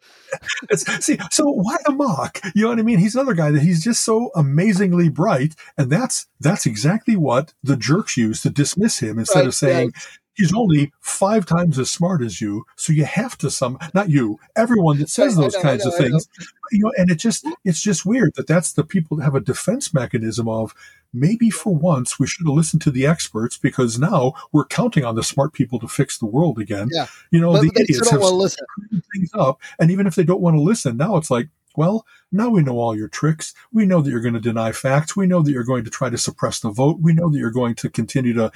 see, so why the mock? You know what I mean? He's another guy that he's just so amazingly bright. And that's, that's exactly what the jerks use to dismiss him instead right, of saying, he's only five times as smart as you. So you have to some, not you, everyone that says those know, kinds know, of things, you know, and it just, it's just weird that that's the people that have a defense mechanism of maybe for once we should have listened to the experts because now we're counting on the smart people to fix the world again. Yeah. You know, but, the idiots have listen. things up. And even if they don't want to listen, now it's like, well, now we know all your tricks. We know that you're going to deny facts. We know that you're going to try to suppress the vote. We know that you're going to continue to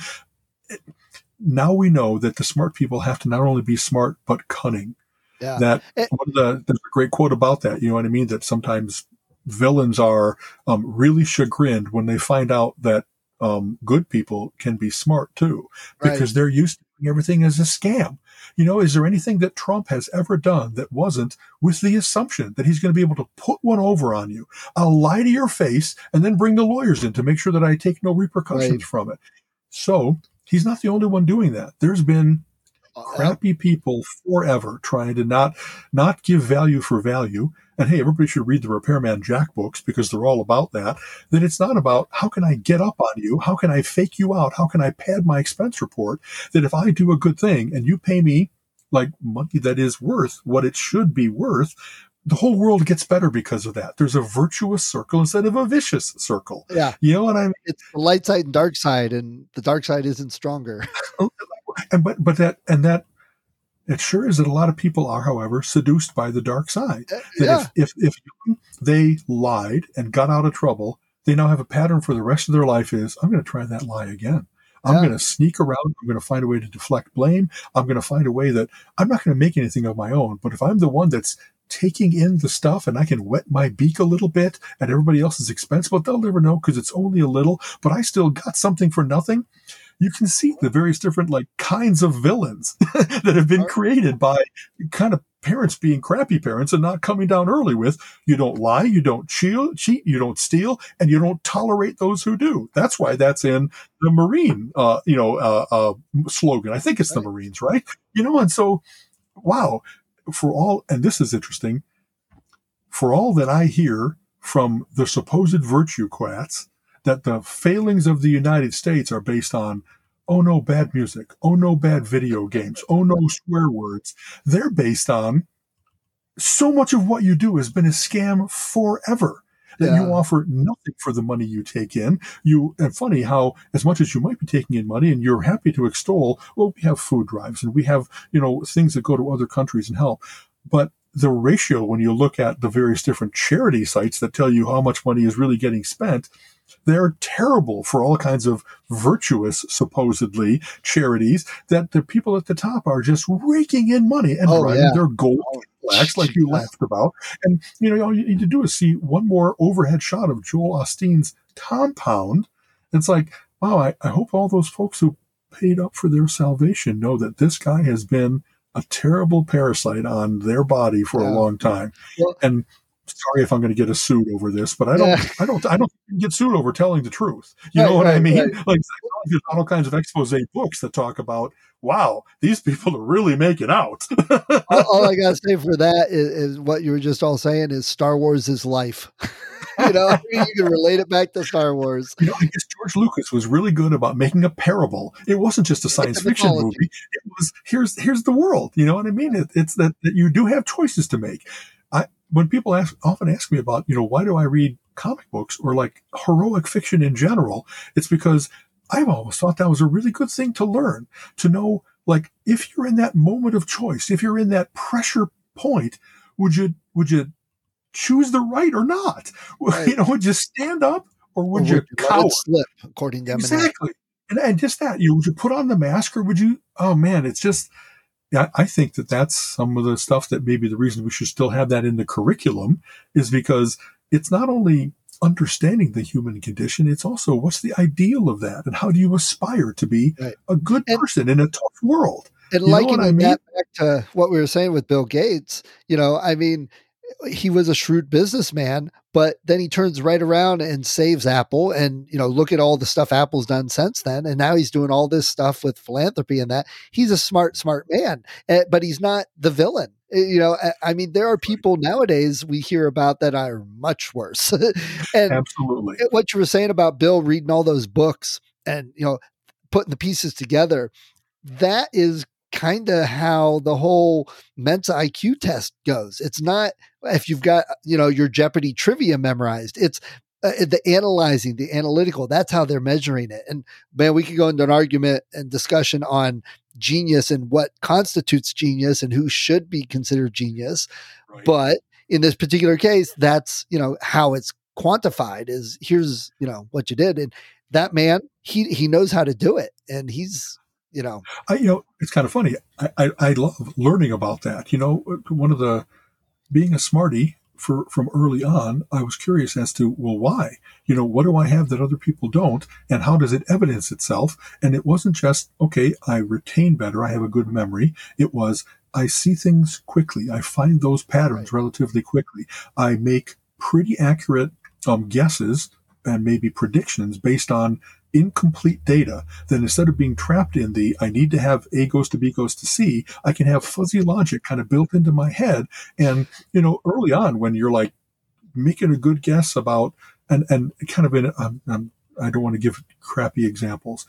now we know that the smart people have to not only be smart but cunning. Yeah. That it, one of the there's a great quote about that. You know what I mean? That sometimes villains are um, really chagrined when they find out that um, good people can be smart too, because right. they're used to doing everything as a scam. You know, is there anything that Trump has ever done that wasn't with the assumption that he's going to be able to put one over on you? I'll lie to your face and then bring the lawyers in to make sure that I take no repercussions right. from it. So he's not the only one doing that. There's been uh, crappy people forever trying to not not give value for value. And hey, everybody should read the Repairman Jack books because they're all about that. That it's not about how can I get up on you? How can I fake you out? How can I pad my expense report? That if I do a good thing and you pay me like money that is worth what it should be worth, the whole world gets better because of that. There's a virtuous circle instead of a vicious circle. Yeah. You know what I mean? It's the light side and dark side, and the dark side isn't stronger. and but but that and that it sure is that a lot of people are, however, seduced by the dark side. Uh, that yeah. if, if if they lied and got out of trouble, they now have a pattern for the rest of their life is I'm going to try that lie again. I'm yeah. going to sneak around. I'm going to find a way to deflect blame. I'm going to find a way that I'm not going to make anything of my own. But if I'm the one that's taking in the stuff and I can wet my beak a little bit at everybody else's expense, but they'll never know because it's only a little, but I still got something for nothing. You can see the various different like kinds of villains that have been created by kind of parents being crappy parents and not coming down early with you don't lie, you don't cheat, cheat, you don't steal, and you don't tolerate those who do. That's why that's in the Marine, uh, you know, uh, uh, slogan. I think it's the Marines, right? You know, and so, wow, for all, and this is interesting, for all that I hear from the supposed virtue quats, that the failings of the United States are based on, oh no, bad music, oh no, bad video games, oh no, swear words. They're based on so much of what you do has been a scam forever that yeah. you offer nothing for the money you take in. You and funny how as much as you might be taking in money and you're happy to extol, well, we have food drives and we have, you know, things that go to other countries and help. But the ratio when you look at the various different charity sites that tell you how much money is really getting spent, they're terrible for all kinds of virtuous, supposedly, charities that the people at the top are just raking in money and oh, yeah. their gold. Oh, Parallax, like you laughed about. And, you know, all you need to do is see one more overhead shot of Joel Osteen's compound. It's like, wow, I, I hope all those folks who paid up for their salvation know that this guy has been a terrible parasite on their body for yeah. a long time. Well, and sorry if I'm going to get a suit over this, but I don't, yeah. I don't, I don't get sued over telling the truth. You right, know what right, I mean? Right. Like there's all kinds of expose books that talk about, wow, these people are really making out. all, all, I got to say for that is, is, what you were just all saying is Star Wars is life. you know, I mean, you can relate it back to Star Wars. You know, I guess George Lucas was really good about making a parable. It wasn't just a science fiction movie. It was here's here's the world. You know what I mean? It, it's that, that you do have choices to make. When people ask often ask me about, you know, why do I read comic books or like heroic fiction in general? It's because I've always thought that was a really good thing to learn to know like if you're in that moment of choice, if you're in that pressure point, would you would you choose the right or not? Right. You know, would you stand up or would, or you, would you cower? slip, according to exactly. And, and just that, you know, would you put on the mask or would you? Oh man, it's just. Yeah, I think that that's some of the stuff that maybe the reason we should still have that in the curriculum is because it's not only understanding the human condition, it's also what's the ideal of that and how do you aspire to be right. a good and, person in a tough world. And you likening I mean? that back to what we were saying with Bill Gates, you know, I mean, he was a shrewd businessman, but then he turns right around and saves Apple. And, you know, look at all the stuff Apple's done since then. And now he's doing all this stuff with philanthropy and that. He's a smart, smart man, eh, but he's not the villain. Eh, you know, eh, I mean, there are people nowadays we hear about that are much worse. and absolutely what you were saying about Bill reading all those books and, you know, putting the pieces together, that is kind of how the whole Mensa IQ test goes. It's not if you've got you know your Jeopardy trivia memorized. It's uh, the analyzing, the analytical. That's how they're measuring it. And man, we could go into an argument and discussion on genius and what constitutes genius and who should be considered genius. Right. But in this particular case, that's you know how it's quantified. Is here's you know what you did, and that man he he knows how to do it, and he's you know, I, you know, it's kind of funny. I, I, I love learning about that. You know, one of the being a smarty for from early on, I was curious as to well, why? You know, what do I have that other people don't, and how does it evidence itself? And it wasn't just okay. I retain better. I have a good memory. It was I see things quickly. I find those patterns relatively quickly. I make pretty accurate um, guesses and maybe predictions based on incomplete data, then instead of being trapped in the I need to have A goes to B goes to C, I can have fuzzy logic kind of built into my head. And, you know, early on when you're like making a good guess about, and, and kind of in, I'm um, um, I don't want to give crappy examples.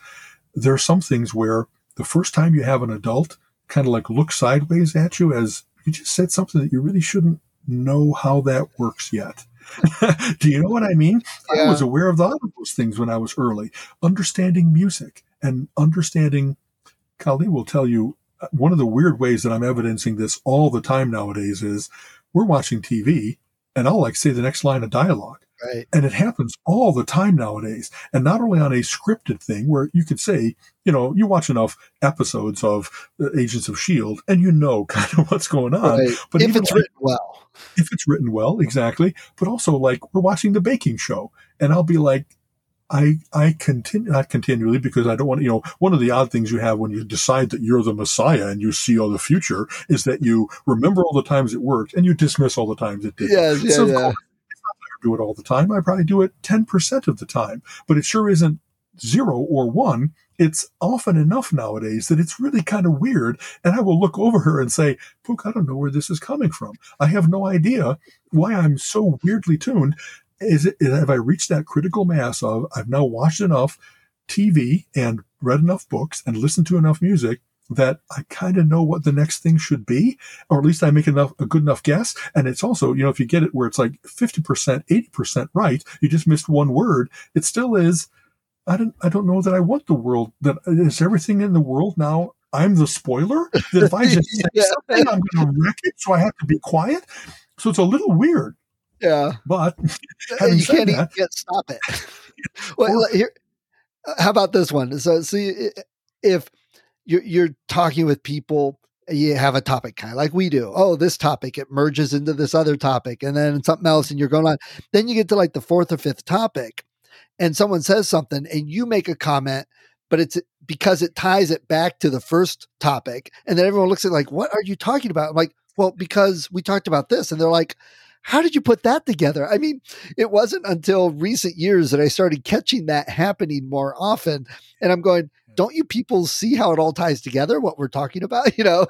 There are some things where the first time you have an adult kind of like look sideways at you as you just said something that you really shouldn't know how that works yet. Do you know what I mean? Yeah. I was aware of all of those things when I was early. Understanding music and understanding, Kali will tell you, uh, one of the weird ways that I'm evidencing this all the time nowadays is we're watching TV and I'll like say the next line of dialogue. Right. And it happens all the time nowadays. And not only on a scripted thing where you could say, you know, you watch enough episodes of uh, Agents of S.H.I.E.L.D. and you know kind of what's going on. Right. But if it's like, written well. If it's written well, exactly. But also like we're watching the baking show and I'll be like, I, I continue, not continually because I don't want, you know, one of the odd things you have when you decide that you're the Messiah and you see all the future is that you remember all the times it worked and you dismiss all the times it didn't. Yes, yeah, so yeah. Course, do it all the time. I probably do it 10% of the time, but it sure isn't zero or one. It's often enough nowadays that it's really kind of weird. And I will look over her and say, Pook, I don't know where this is coming from. I have no idea why I'm so weirdly tuned. Is it, have I reached that critical mass of I've now watched enough TV and read enough books and listened to enough music that I kind of know what the next thing should be, or at least I make enough a good enough guess. And it's also, you know, if you get it where it's like 50%, 80% right, you just missed one word, it still is. I don't, I don't know that I want the world that is everything in the world now. I'm the spoiler that if I just say yeah. something, I'm going to wreck it. So I have to be quiet. So it's a little weird. Yeah. But you can't that, even stop it. well, here, uh, how about this one? So, see, if you're, you're talking with people you have a topic kind of like we do. Oh, this topic, it merges into this other topic and then something else, and you're going on. Then you get to like the fourth or fifth topic, and someone says something, and you make a comment, but it's because it ties it back to the first topic. And then everyone looks at like, what are you talking about? I'm like, well, because we talked about this. And they're like, how did you put that together? I mean, it wasn't until recent years that I started catching that happening more often. And I'm going, don't you people see how it all ties together, what we're talking about? You know?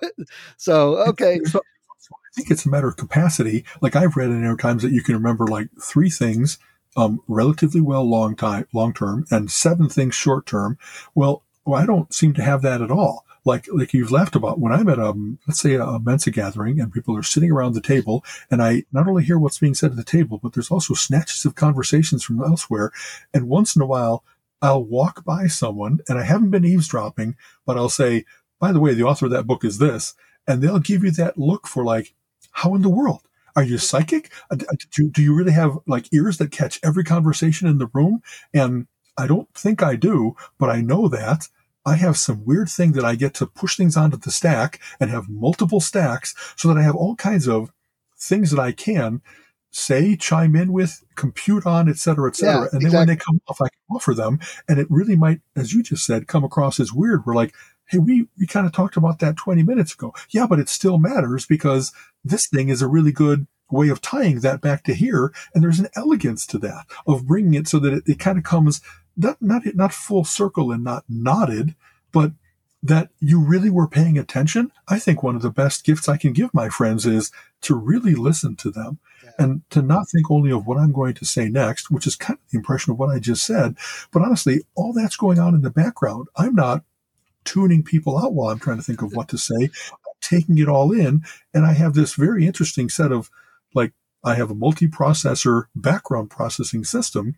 so, okay. I think it's a matter of capacity. Like I've read in there times that you can remember like three things um, relatively well long time, long term, and seven things short term. Well, well, I don't seem to have that at all like like you've laughed about when I'm at a let's say a Mensa gathering and people are sitting around the table and I not only hear what's being said at the table, but there's also snatches of conversations from elsewhere. And once in a while, I'll walk by someone and I haven't been eavesdropping, but I'll say, by the way, the author of that book is this, and they'll give you that look for like, how in the world? Are you psychic? Uh, do, do you really have like ears that catch every conversation in the room? And I don't think I do, but I know that. I have some weird thing that I get to push things onto the stack and have multiple stacks so that I have all kinds of things that I can say, chime in with, compute on, et cetera, et cetera. Yeah, and then exactly. when they come off, I can offer them. And it really might, as you just said, come across as weird. We're like, Hey, we, we kind of talked about that 20 minutes ago. Yeah, but it still matters because this thing is a really good way of tying that back to here. And there's an elegance to that of bringing it so that it, it kind of comes not not not full circle and not knotted, but that you really were paying attention. I think one of the best gifts I can give my friends is to really listen to them yeah. and to not think only of what I'm going to say next, which is kind of the impression of what I just said. But honestly, all that's going on in the background. I'm not tuning people out while I'm trying to think of what to say. I'm taking it all in. And I have this very interesting set of like, I have a multi-processor background processing system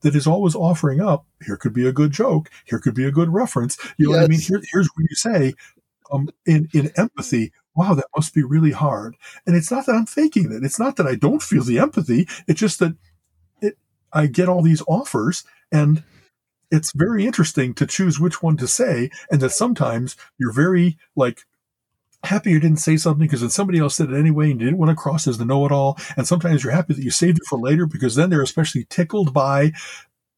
that is always offering up, here could be a good joke, here could be a good reference. You know yes. what I mean? Here, here's what you say, um, in, in empathy, wow, that must be really hard. And it's not that I'm faking it. It's not that I don't feel the empathy. It's just that it, I get all these offers and it's very interesting to choose which one to say. And that sometimes you're very like happy you didn't say something because then somebody else said it anyway and you didn't want to cross as the know-it-all. And sometimes you're happy that you saved it for later because then they're especially tickled by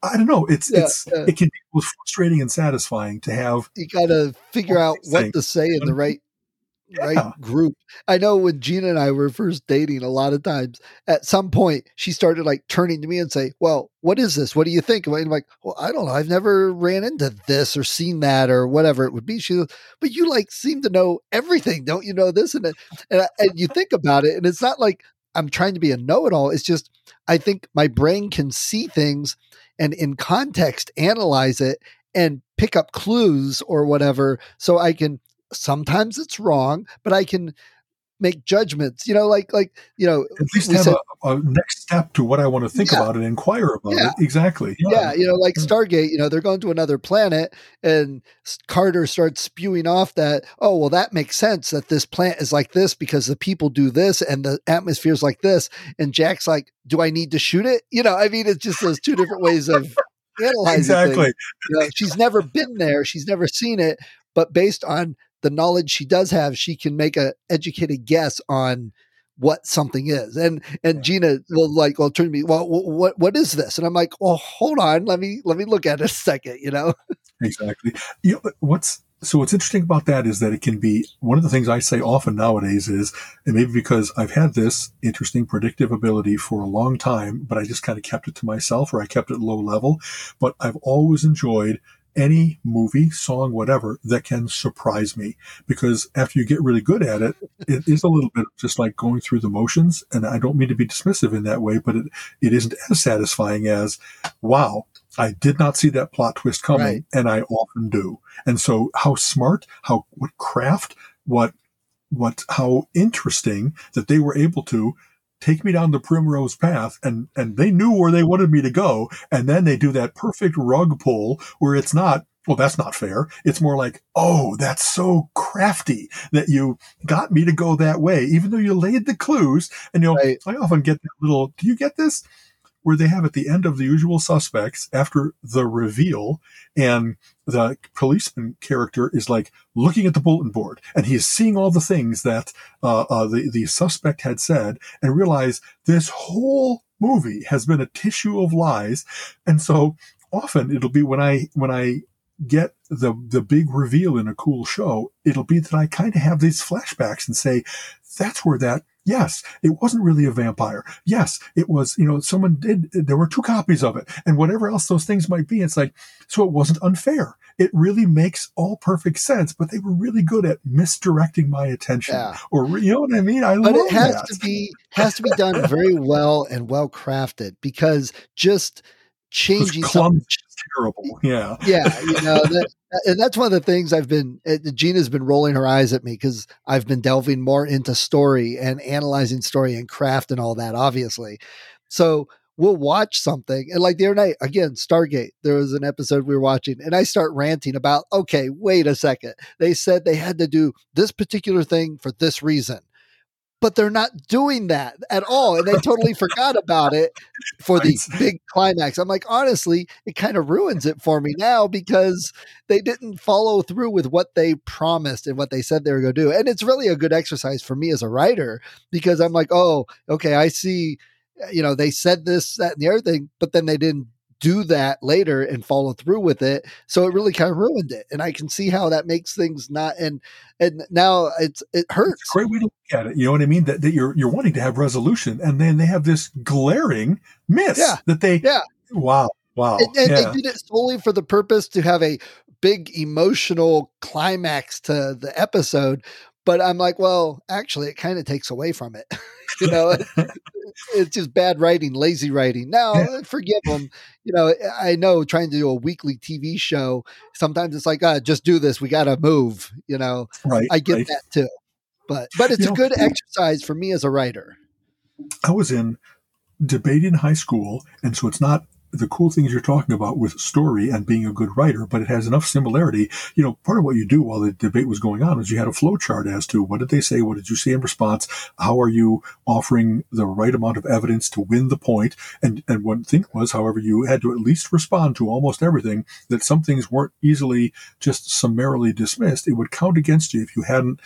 I don't know. It's yeah, it's yeah. it can be both frustrating and satisfying to have. You got to figure out what to say in the right yeah. right oh. group. I know when Gina and I were first dating, a lot of times at some point she started like turning to me and say, "Well, what is this? What do you think?" And I'm like, "Well, I don't know. I've never ran into this or seen that or whatever it would be." She, goes, but you like seem to know everything, don't you know this? And and, and you think about it, and it's not like I'm trying to be a know-it-all. It's just I think my brain can see things and in context analyze it and pick up clues or whatever so I can sometimes it's wrong, but I can make judgments. You know, like like you know, at least have said, a, a, next step to what I want to think yeah, about and inquire about yeah. it. Exactly. Yeah. yeah. you know, like Stargate. You know, they're going to another planet, and Carter starts spewing off that. Oh, well, that makes sense that this planet is like this because the people do this and the atmosphere is like this. And Jack's like, "Do I need to shoot it?" You know, I mean, it's just those two different ways of. analyzing exactly. You know, she's never been there. She's never seen it. But based on the knowledge she does have, she can make a educated guess on what something is. And and Gina will like, well, turn to me, well, what what is this? And I'm like, well, hold on, let me let me look at it a second. You know, exactly. You know, what's so what's interesting about that is that it can be one of the things I say often nowadays is, and maybe because I've had this interesting predictive ability for a long time, but I just kind of kept it to myself or I kept it low level. But I've always enjoyed any movie, song, whatever that can surprise me. Because after you get really good at it, it is a little bit just like going through the motions. And I don't mean to be dismissive in that way, but it, it isn't as satisfying as, wow, I did not see that plot twist coming. Right. And I often do. And so how smart, how, what craft, what, what, how interesting that they were able to take me down the primrose path and and they knew where they wanted me to go and then they do that perfect rug pull where it's not well that's not fair it's more like oh that's so crafty that you got me to go that way even though you laid the clues and you know right. i often get that little do you get this where they have at the end of the usual suspects after the reveal and the policeman character is like looking at the bulletin board and he's seeing all the things that uh, uh, the the suspect had said and realize this whole movie has been a tissue of lies. And so often it'll be when i when i get the the big reveal in a cool show it'll be that i kind of have these flashbacks and say that's where that Yes, it wasn't really a vampire. Yes, it was, you know, someone did, there were two copies of it and whatever else those things might be. It's like, so it wasn't unfair. It really makes all perfect sense, but they were really good at misdirecting my attention. Yeah. Or, you know what I mean? I but it has that. to be, has to be done very well and well crafted because just changing something terrible. Yeah. Yeah. You know, that, and that's one of the things I've been, uh, Gina's been rolling her eyes at me because I've been delving more into story and analyzing story and craft and all that, obviously. So we'll watch something. And like the other night, again, Stargate, there was an episode we were watching, and I start ranting about, okay, wait a second. They said they had to do this particular thing for this reason but they're not doing that at all. And they totally forgot about it for the big climax. I'm like, honestly, it kind of ruins it for me now because they didn't follow through with what they promised and what they said they were going to do. And it's really a good exercise for me as a writer because I'm like, oh, okay, I see, you know, they said this, that, and the other thing, but then they didn't do that later and follow through with it. So it really kind of ruined it. And I can see how that makes things not and and now it's it hurts. It's great way to look at it. You know what I mean? That, that you're you're wanting to have resolution and then they have this glaring miss yeah. that they Yeah. Wow. Wow. And, and yeah. they did it solely for the purpose to have a big emotional climax to the episode. But I'm like, well, actually, it kind of takes away from it. you know, it's just bad writing, lazy writing. Now, forgive them. You know, I know trying to do a weekly TV show, sometimes it's like, ah, just do this. We got to move. You know, right? I get right. that too. But but it's you a know, good exercise for me as a writer. I was in debate in high school, and so it's not the cool things you're talking about with story and being a good writer, but it has enough similarity. You know, part of what you do while the debate was going on is you had a flow chart as to what did they say, what did you say in response, how are you offering the right amount of evidence to win the point, and and one thing was, however, you had to at least respond to almost everything. That some things weren't easily just summarily dismissed. It would count against you if you hadn't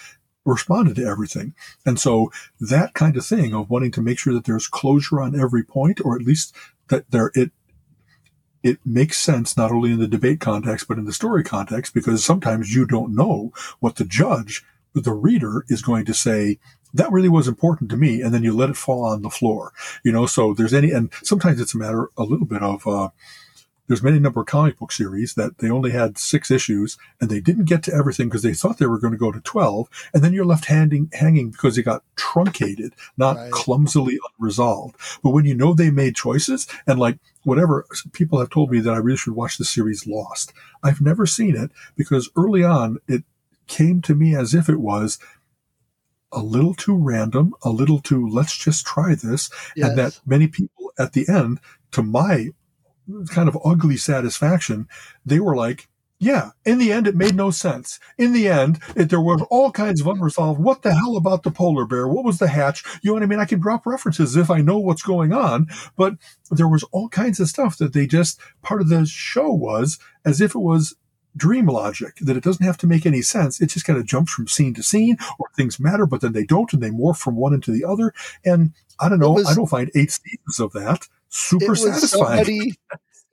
responded to everything. And so that kind of thing of wanting to make sure that there's closure on every point, or at least that there it it makes sense not only in the debate context, but in the story context, because sometimes you don't know what the judge, the reader is going to say, that really was important to me. And then you let it fall on the floor, you know, so there's any, and sometimes it's a matter a little bit of, uh, there's many number of comic book series that they only had six issues and they didn't get to everything because they thought they were going to go to 12 and then you're left hanging, hanging because they got truncated not right. clumsily unresolved but when you know they made choices and like whatever people have told me that i really should watch the series lost i've never seen it because early on it came to me as if it was a little too random, a little too let's just try this, yes. and that many people at the end, to my kind of ugly satisfaction, they were like, yeah, in the end, it made no sense. In the end, it, there were all kinds of unresolved. What the hell about the polar bear? What was the hatch? You know what I mean? I can drop references if I know what's going on, but there was all kinds of stuff that they just, part of the show was as if it was dream logic, that it doesn't have to make any sense. It just kind of jumps from scene to scene or things matter, but then they don't and they morph from one into the other. And I don't know, was, I don't find eight seasons of that super satisfying. Somebody,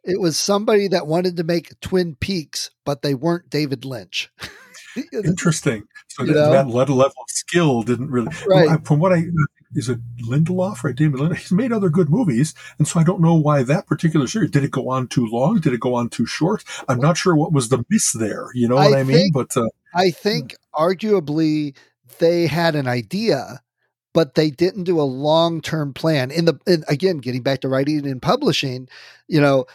it was somebody that wanted to make Twin Peaks, but they weren't David Lynch. Interesting. So that, that, level of skill didn't really. Right. From what I is it Lindelof, right? David Lindelof. He's made other good movies, and so I don't know why that particular series did it go on too long? Did it go on too short? I'm not sure what was the miss there. You know what I, I mean? But uh, I think arguably they had an idea but they didn't do a long-term plan in the in, again getting back to writing and publishing you know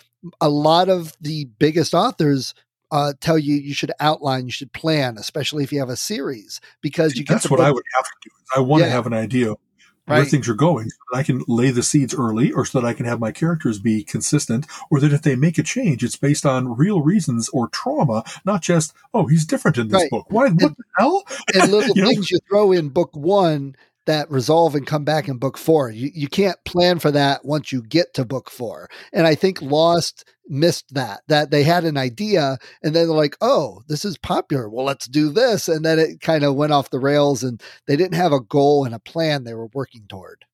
a lot of the biggest authors uh, tell you you should outline, you should plan, especially if you have a series, because you. That's what book. I would have to do. I want yeah. to have an idea right. where things are going, so I can lay the seeds early, or so that I can have my characters be consistent, or that if they make a change, it's based on real reasons or trauma, not just oh he's different in this right. book. Why? And, what the hell? And little things know? you throw in book one that resolve and come back in book four. You you can't plan for that once you get to book four. And I think Lost missed that. That they had an idea and then they're like, oh, this is popular. Well, let's do this. And then it kind of went off the rails and they didn't have a goal and a plan they were working toward.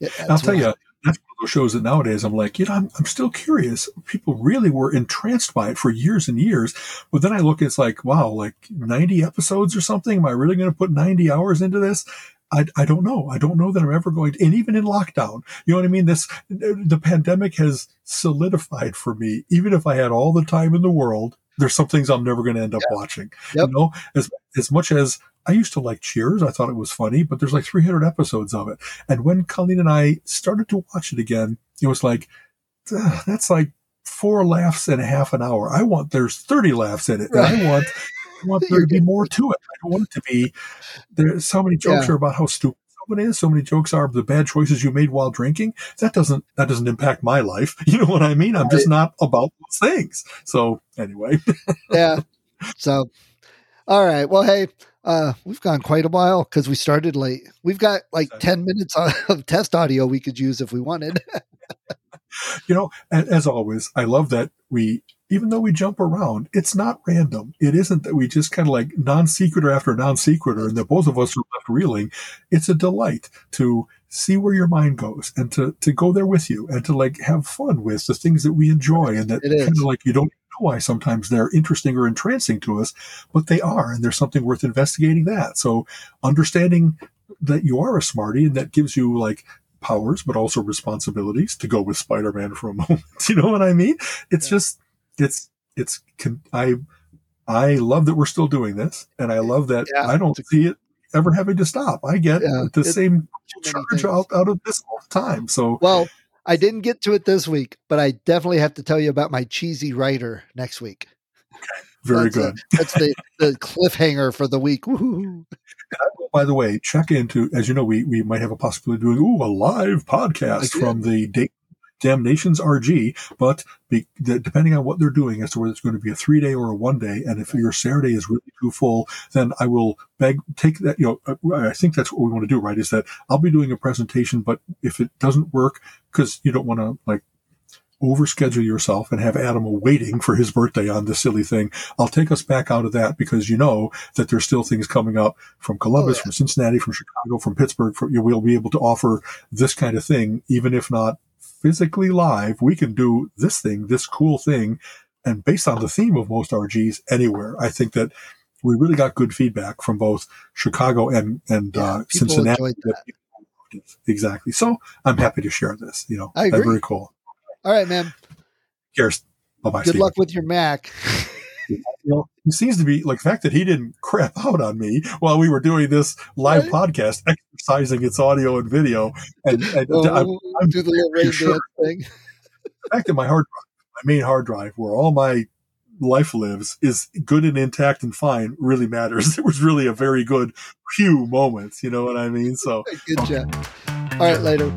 Yeah. I'll tell you, that's one of those shows that nowadays I'm like, you know, I'm, I'm still curious. People really were entranced by it for years and years. But then I look, it's like, wow, like 90 episodes or something. Am I really going to put 90 hours into this? I, I don't know. I don't know that I'm ever going to, and even in lockdown, you know what I mean? This, the pandemic has solidified for me, even if I had all the time in the world, there's some things I'm never going to end up yeah. watching. Yep. You know, as, as much as I used to like Cheers, I thought it was funny, but there's like 300 episodes of it. And when Colleen and I started to watch it again, it was like, that's like four laughs and a half an hour. I want, there's 30 laughs in it. Right. And I want, I want there to be more to it. I don't want it to be. There's so many jokes yeah. are about how stupid someone is. So many jokes are the bad choices you made while drinking. That doesn't that doesn't impact my life. You know what I mean? I'm just not about those things. So anyway. yeah. So, all right. Well, hey, uh, we've gone quite a while because we started late. We've got like 10 minutes of test audio we could use if we wanted. you know, as always, I love that we even though we jump around, it's not random. It isn't that we just kind of like non sequitur after non sequitur and that both of us are left reeling. It's a delight to see where your mind goes and to, to go there with you and to like have fun with the things that we enjoy and that kind of like you don't know why sometimes they're interesting or entrancing to us, but they are. And there's something worth investigating that. So understanding that you are a smarty and that gives you like powers, but also responsibilities to go with Spider-Man for a moment. you know what I mean? It's yeah. just, it's it's I I love that we're still doing this, and I love that yeah, I don't see it ever having to stop. I get yeah, the same charge out, out of this all the time. So well, I didn't get to it this week, but I definitely have to tell you about my cheesy writer next week. Okay, very that's good. A, that's the, the cliffhanger for the week. by the way, check into as you know, we we might have a possibility of doing ooh a live podcast from the date Damnations RG, but be, depending on what they're doing as to whether it's going to be a three day or a one day, and if your Saturday is really too full, then I will beg, take that, you know, uh, I think that's what we want to do, right? Is that I'll be doing a presentation, but if it doesn't work, because you don't want to like overschedule yourself and have Adam waiting for his birthday on this silly thing. I'll take us back out of that because you know that there's still things coming up from Columbus, oh, yeah. from Cincinnati, from Chicago, from Pittsburgh. For, you will be able to offer this kind of thing, even if not physically live, we can do this thing, this cool thing. And based on the theme of most RGs anywhere, I think that we really got good feedback from both Chicago and, and yeah, uh, Cincinnati. Exactly. So I'm happy to share this, you know, I agree. very cool. All right, man. Cheers. Bye bye. Good Steven. luck with your Mac. you know, he seems to be like the fact that he didn't crap out on me while we were doing this live right? podcast, exercising its audio and video. And, and oh, I'm, I'm do the little sure. thing. The fact that my hard drive, my main hard drive, where all my life lives, is good and intact and fine, really matters. It was really a very good few moments. You know what I mean? So good um, job. All right, later.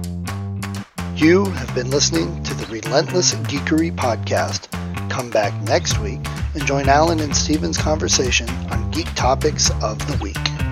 You have been listening to the Relentless Geekery podcast. Come back next week and join Alan and Steven's conversation on geek topics of the week.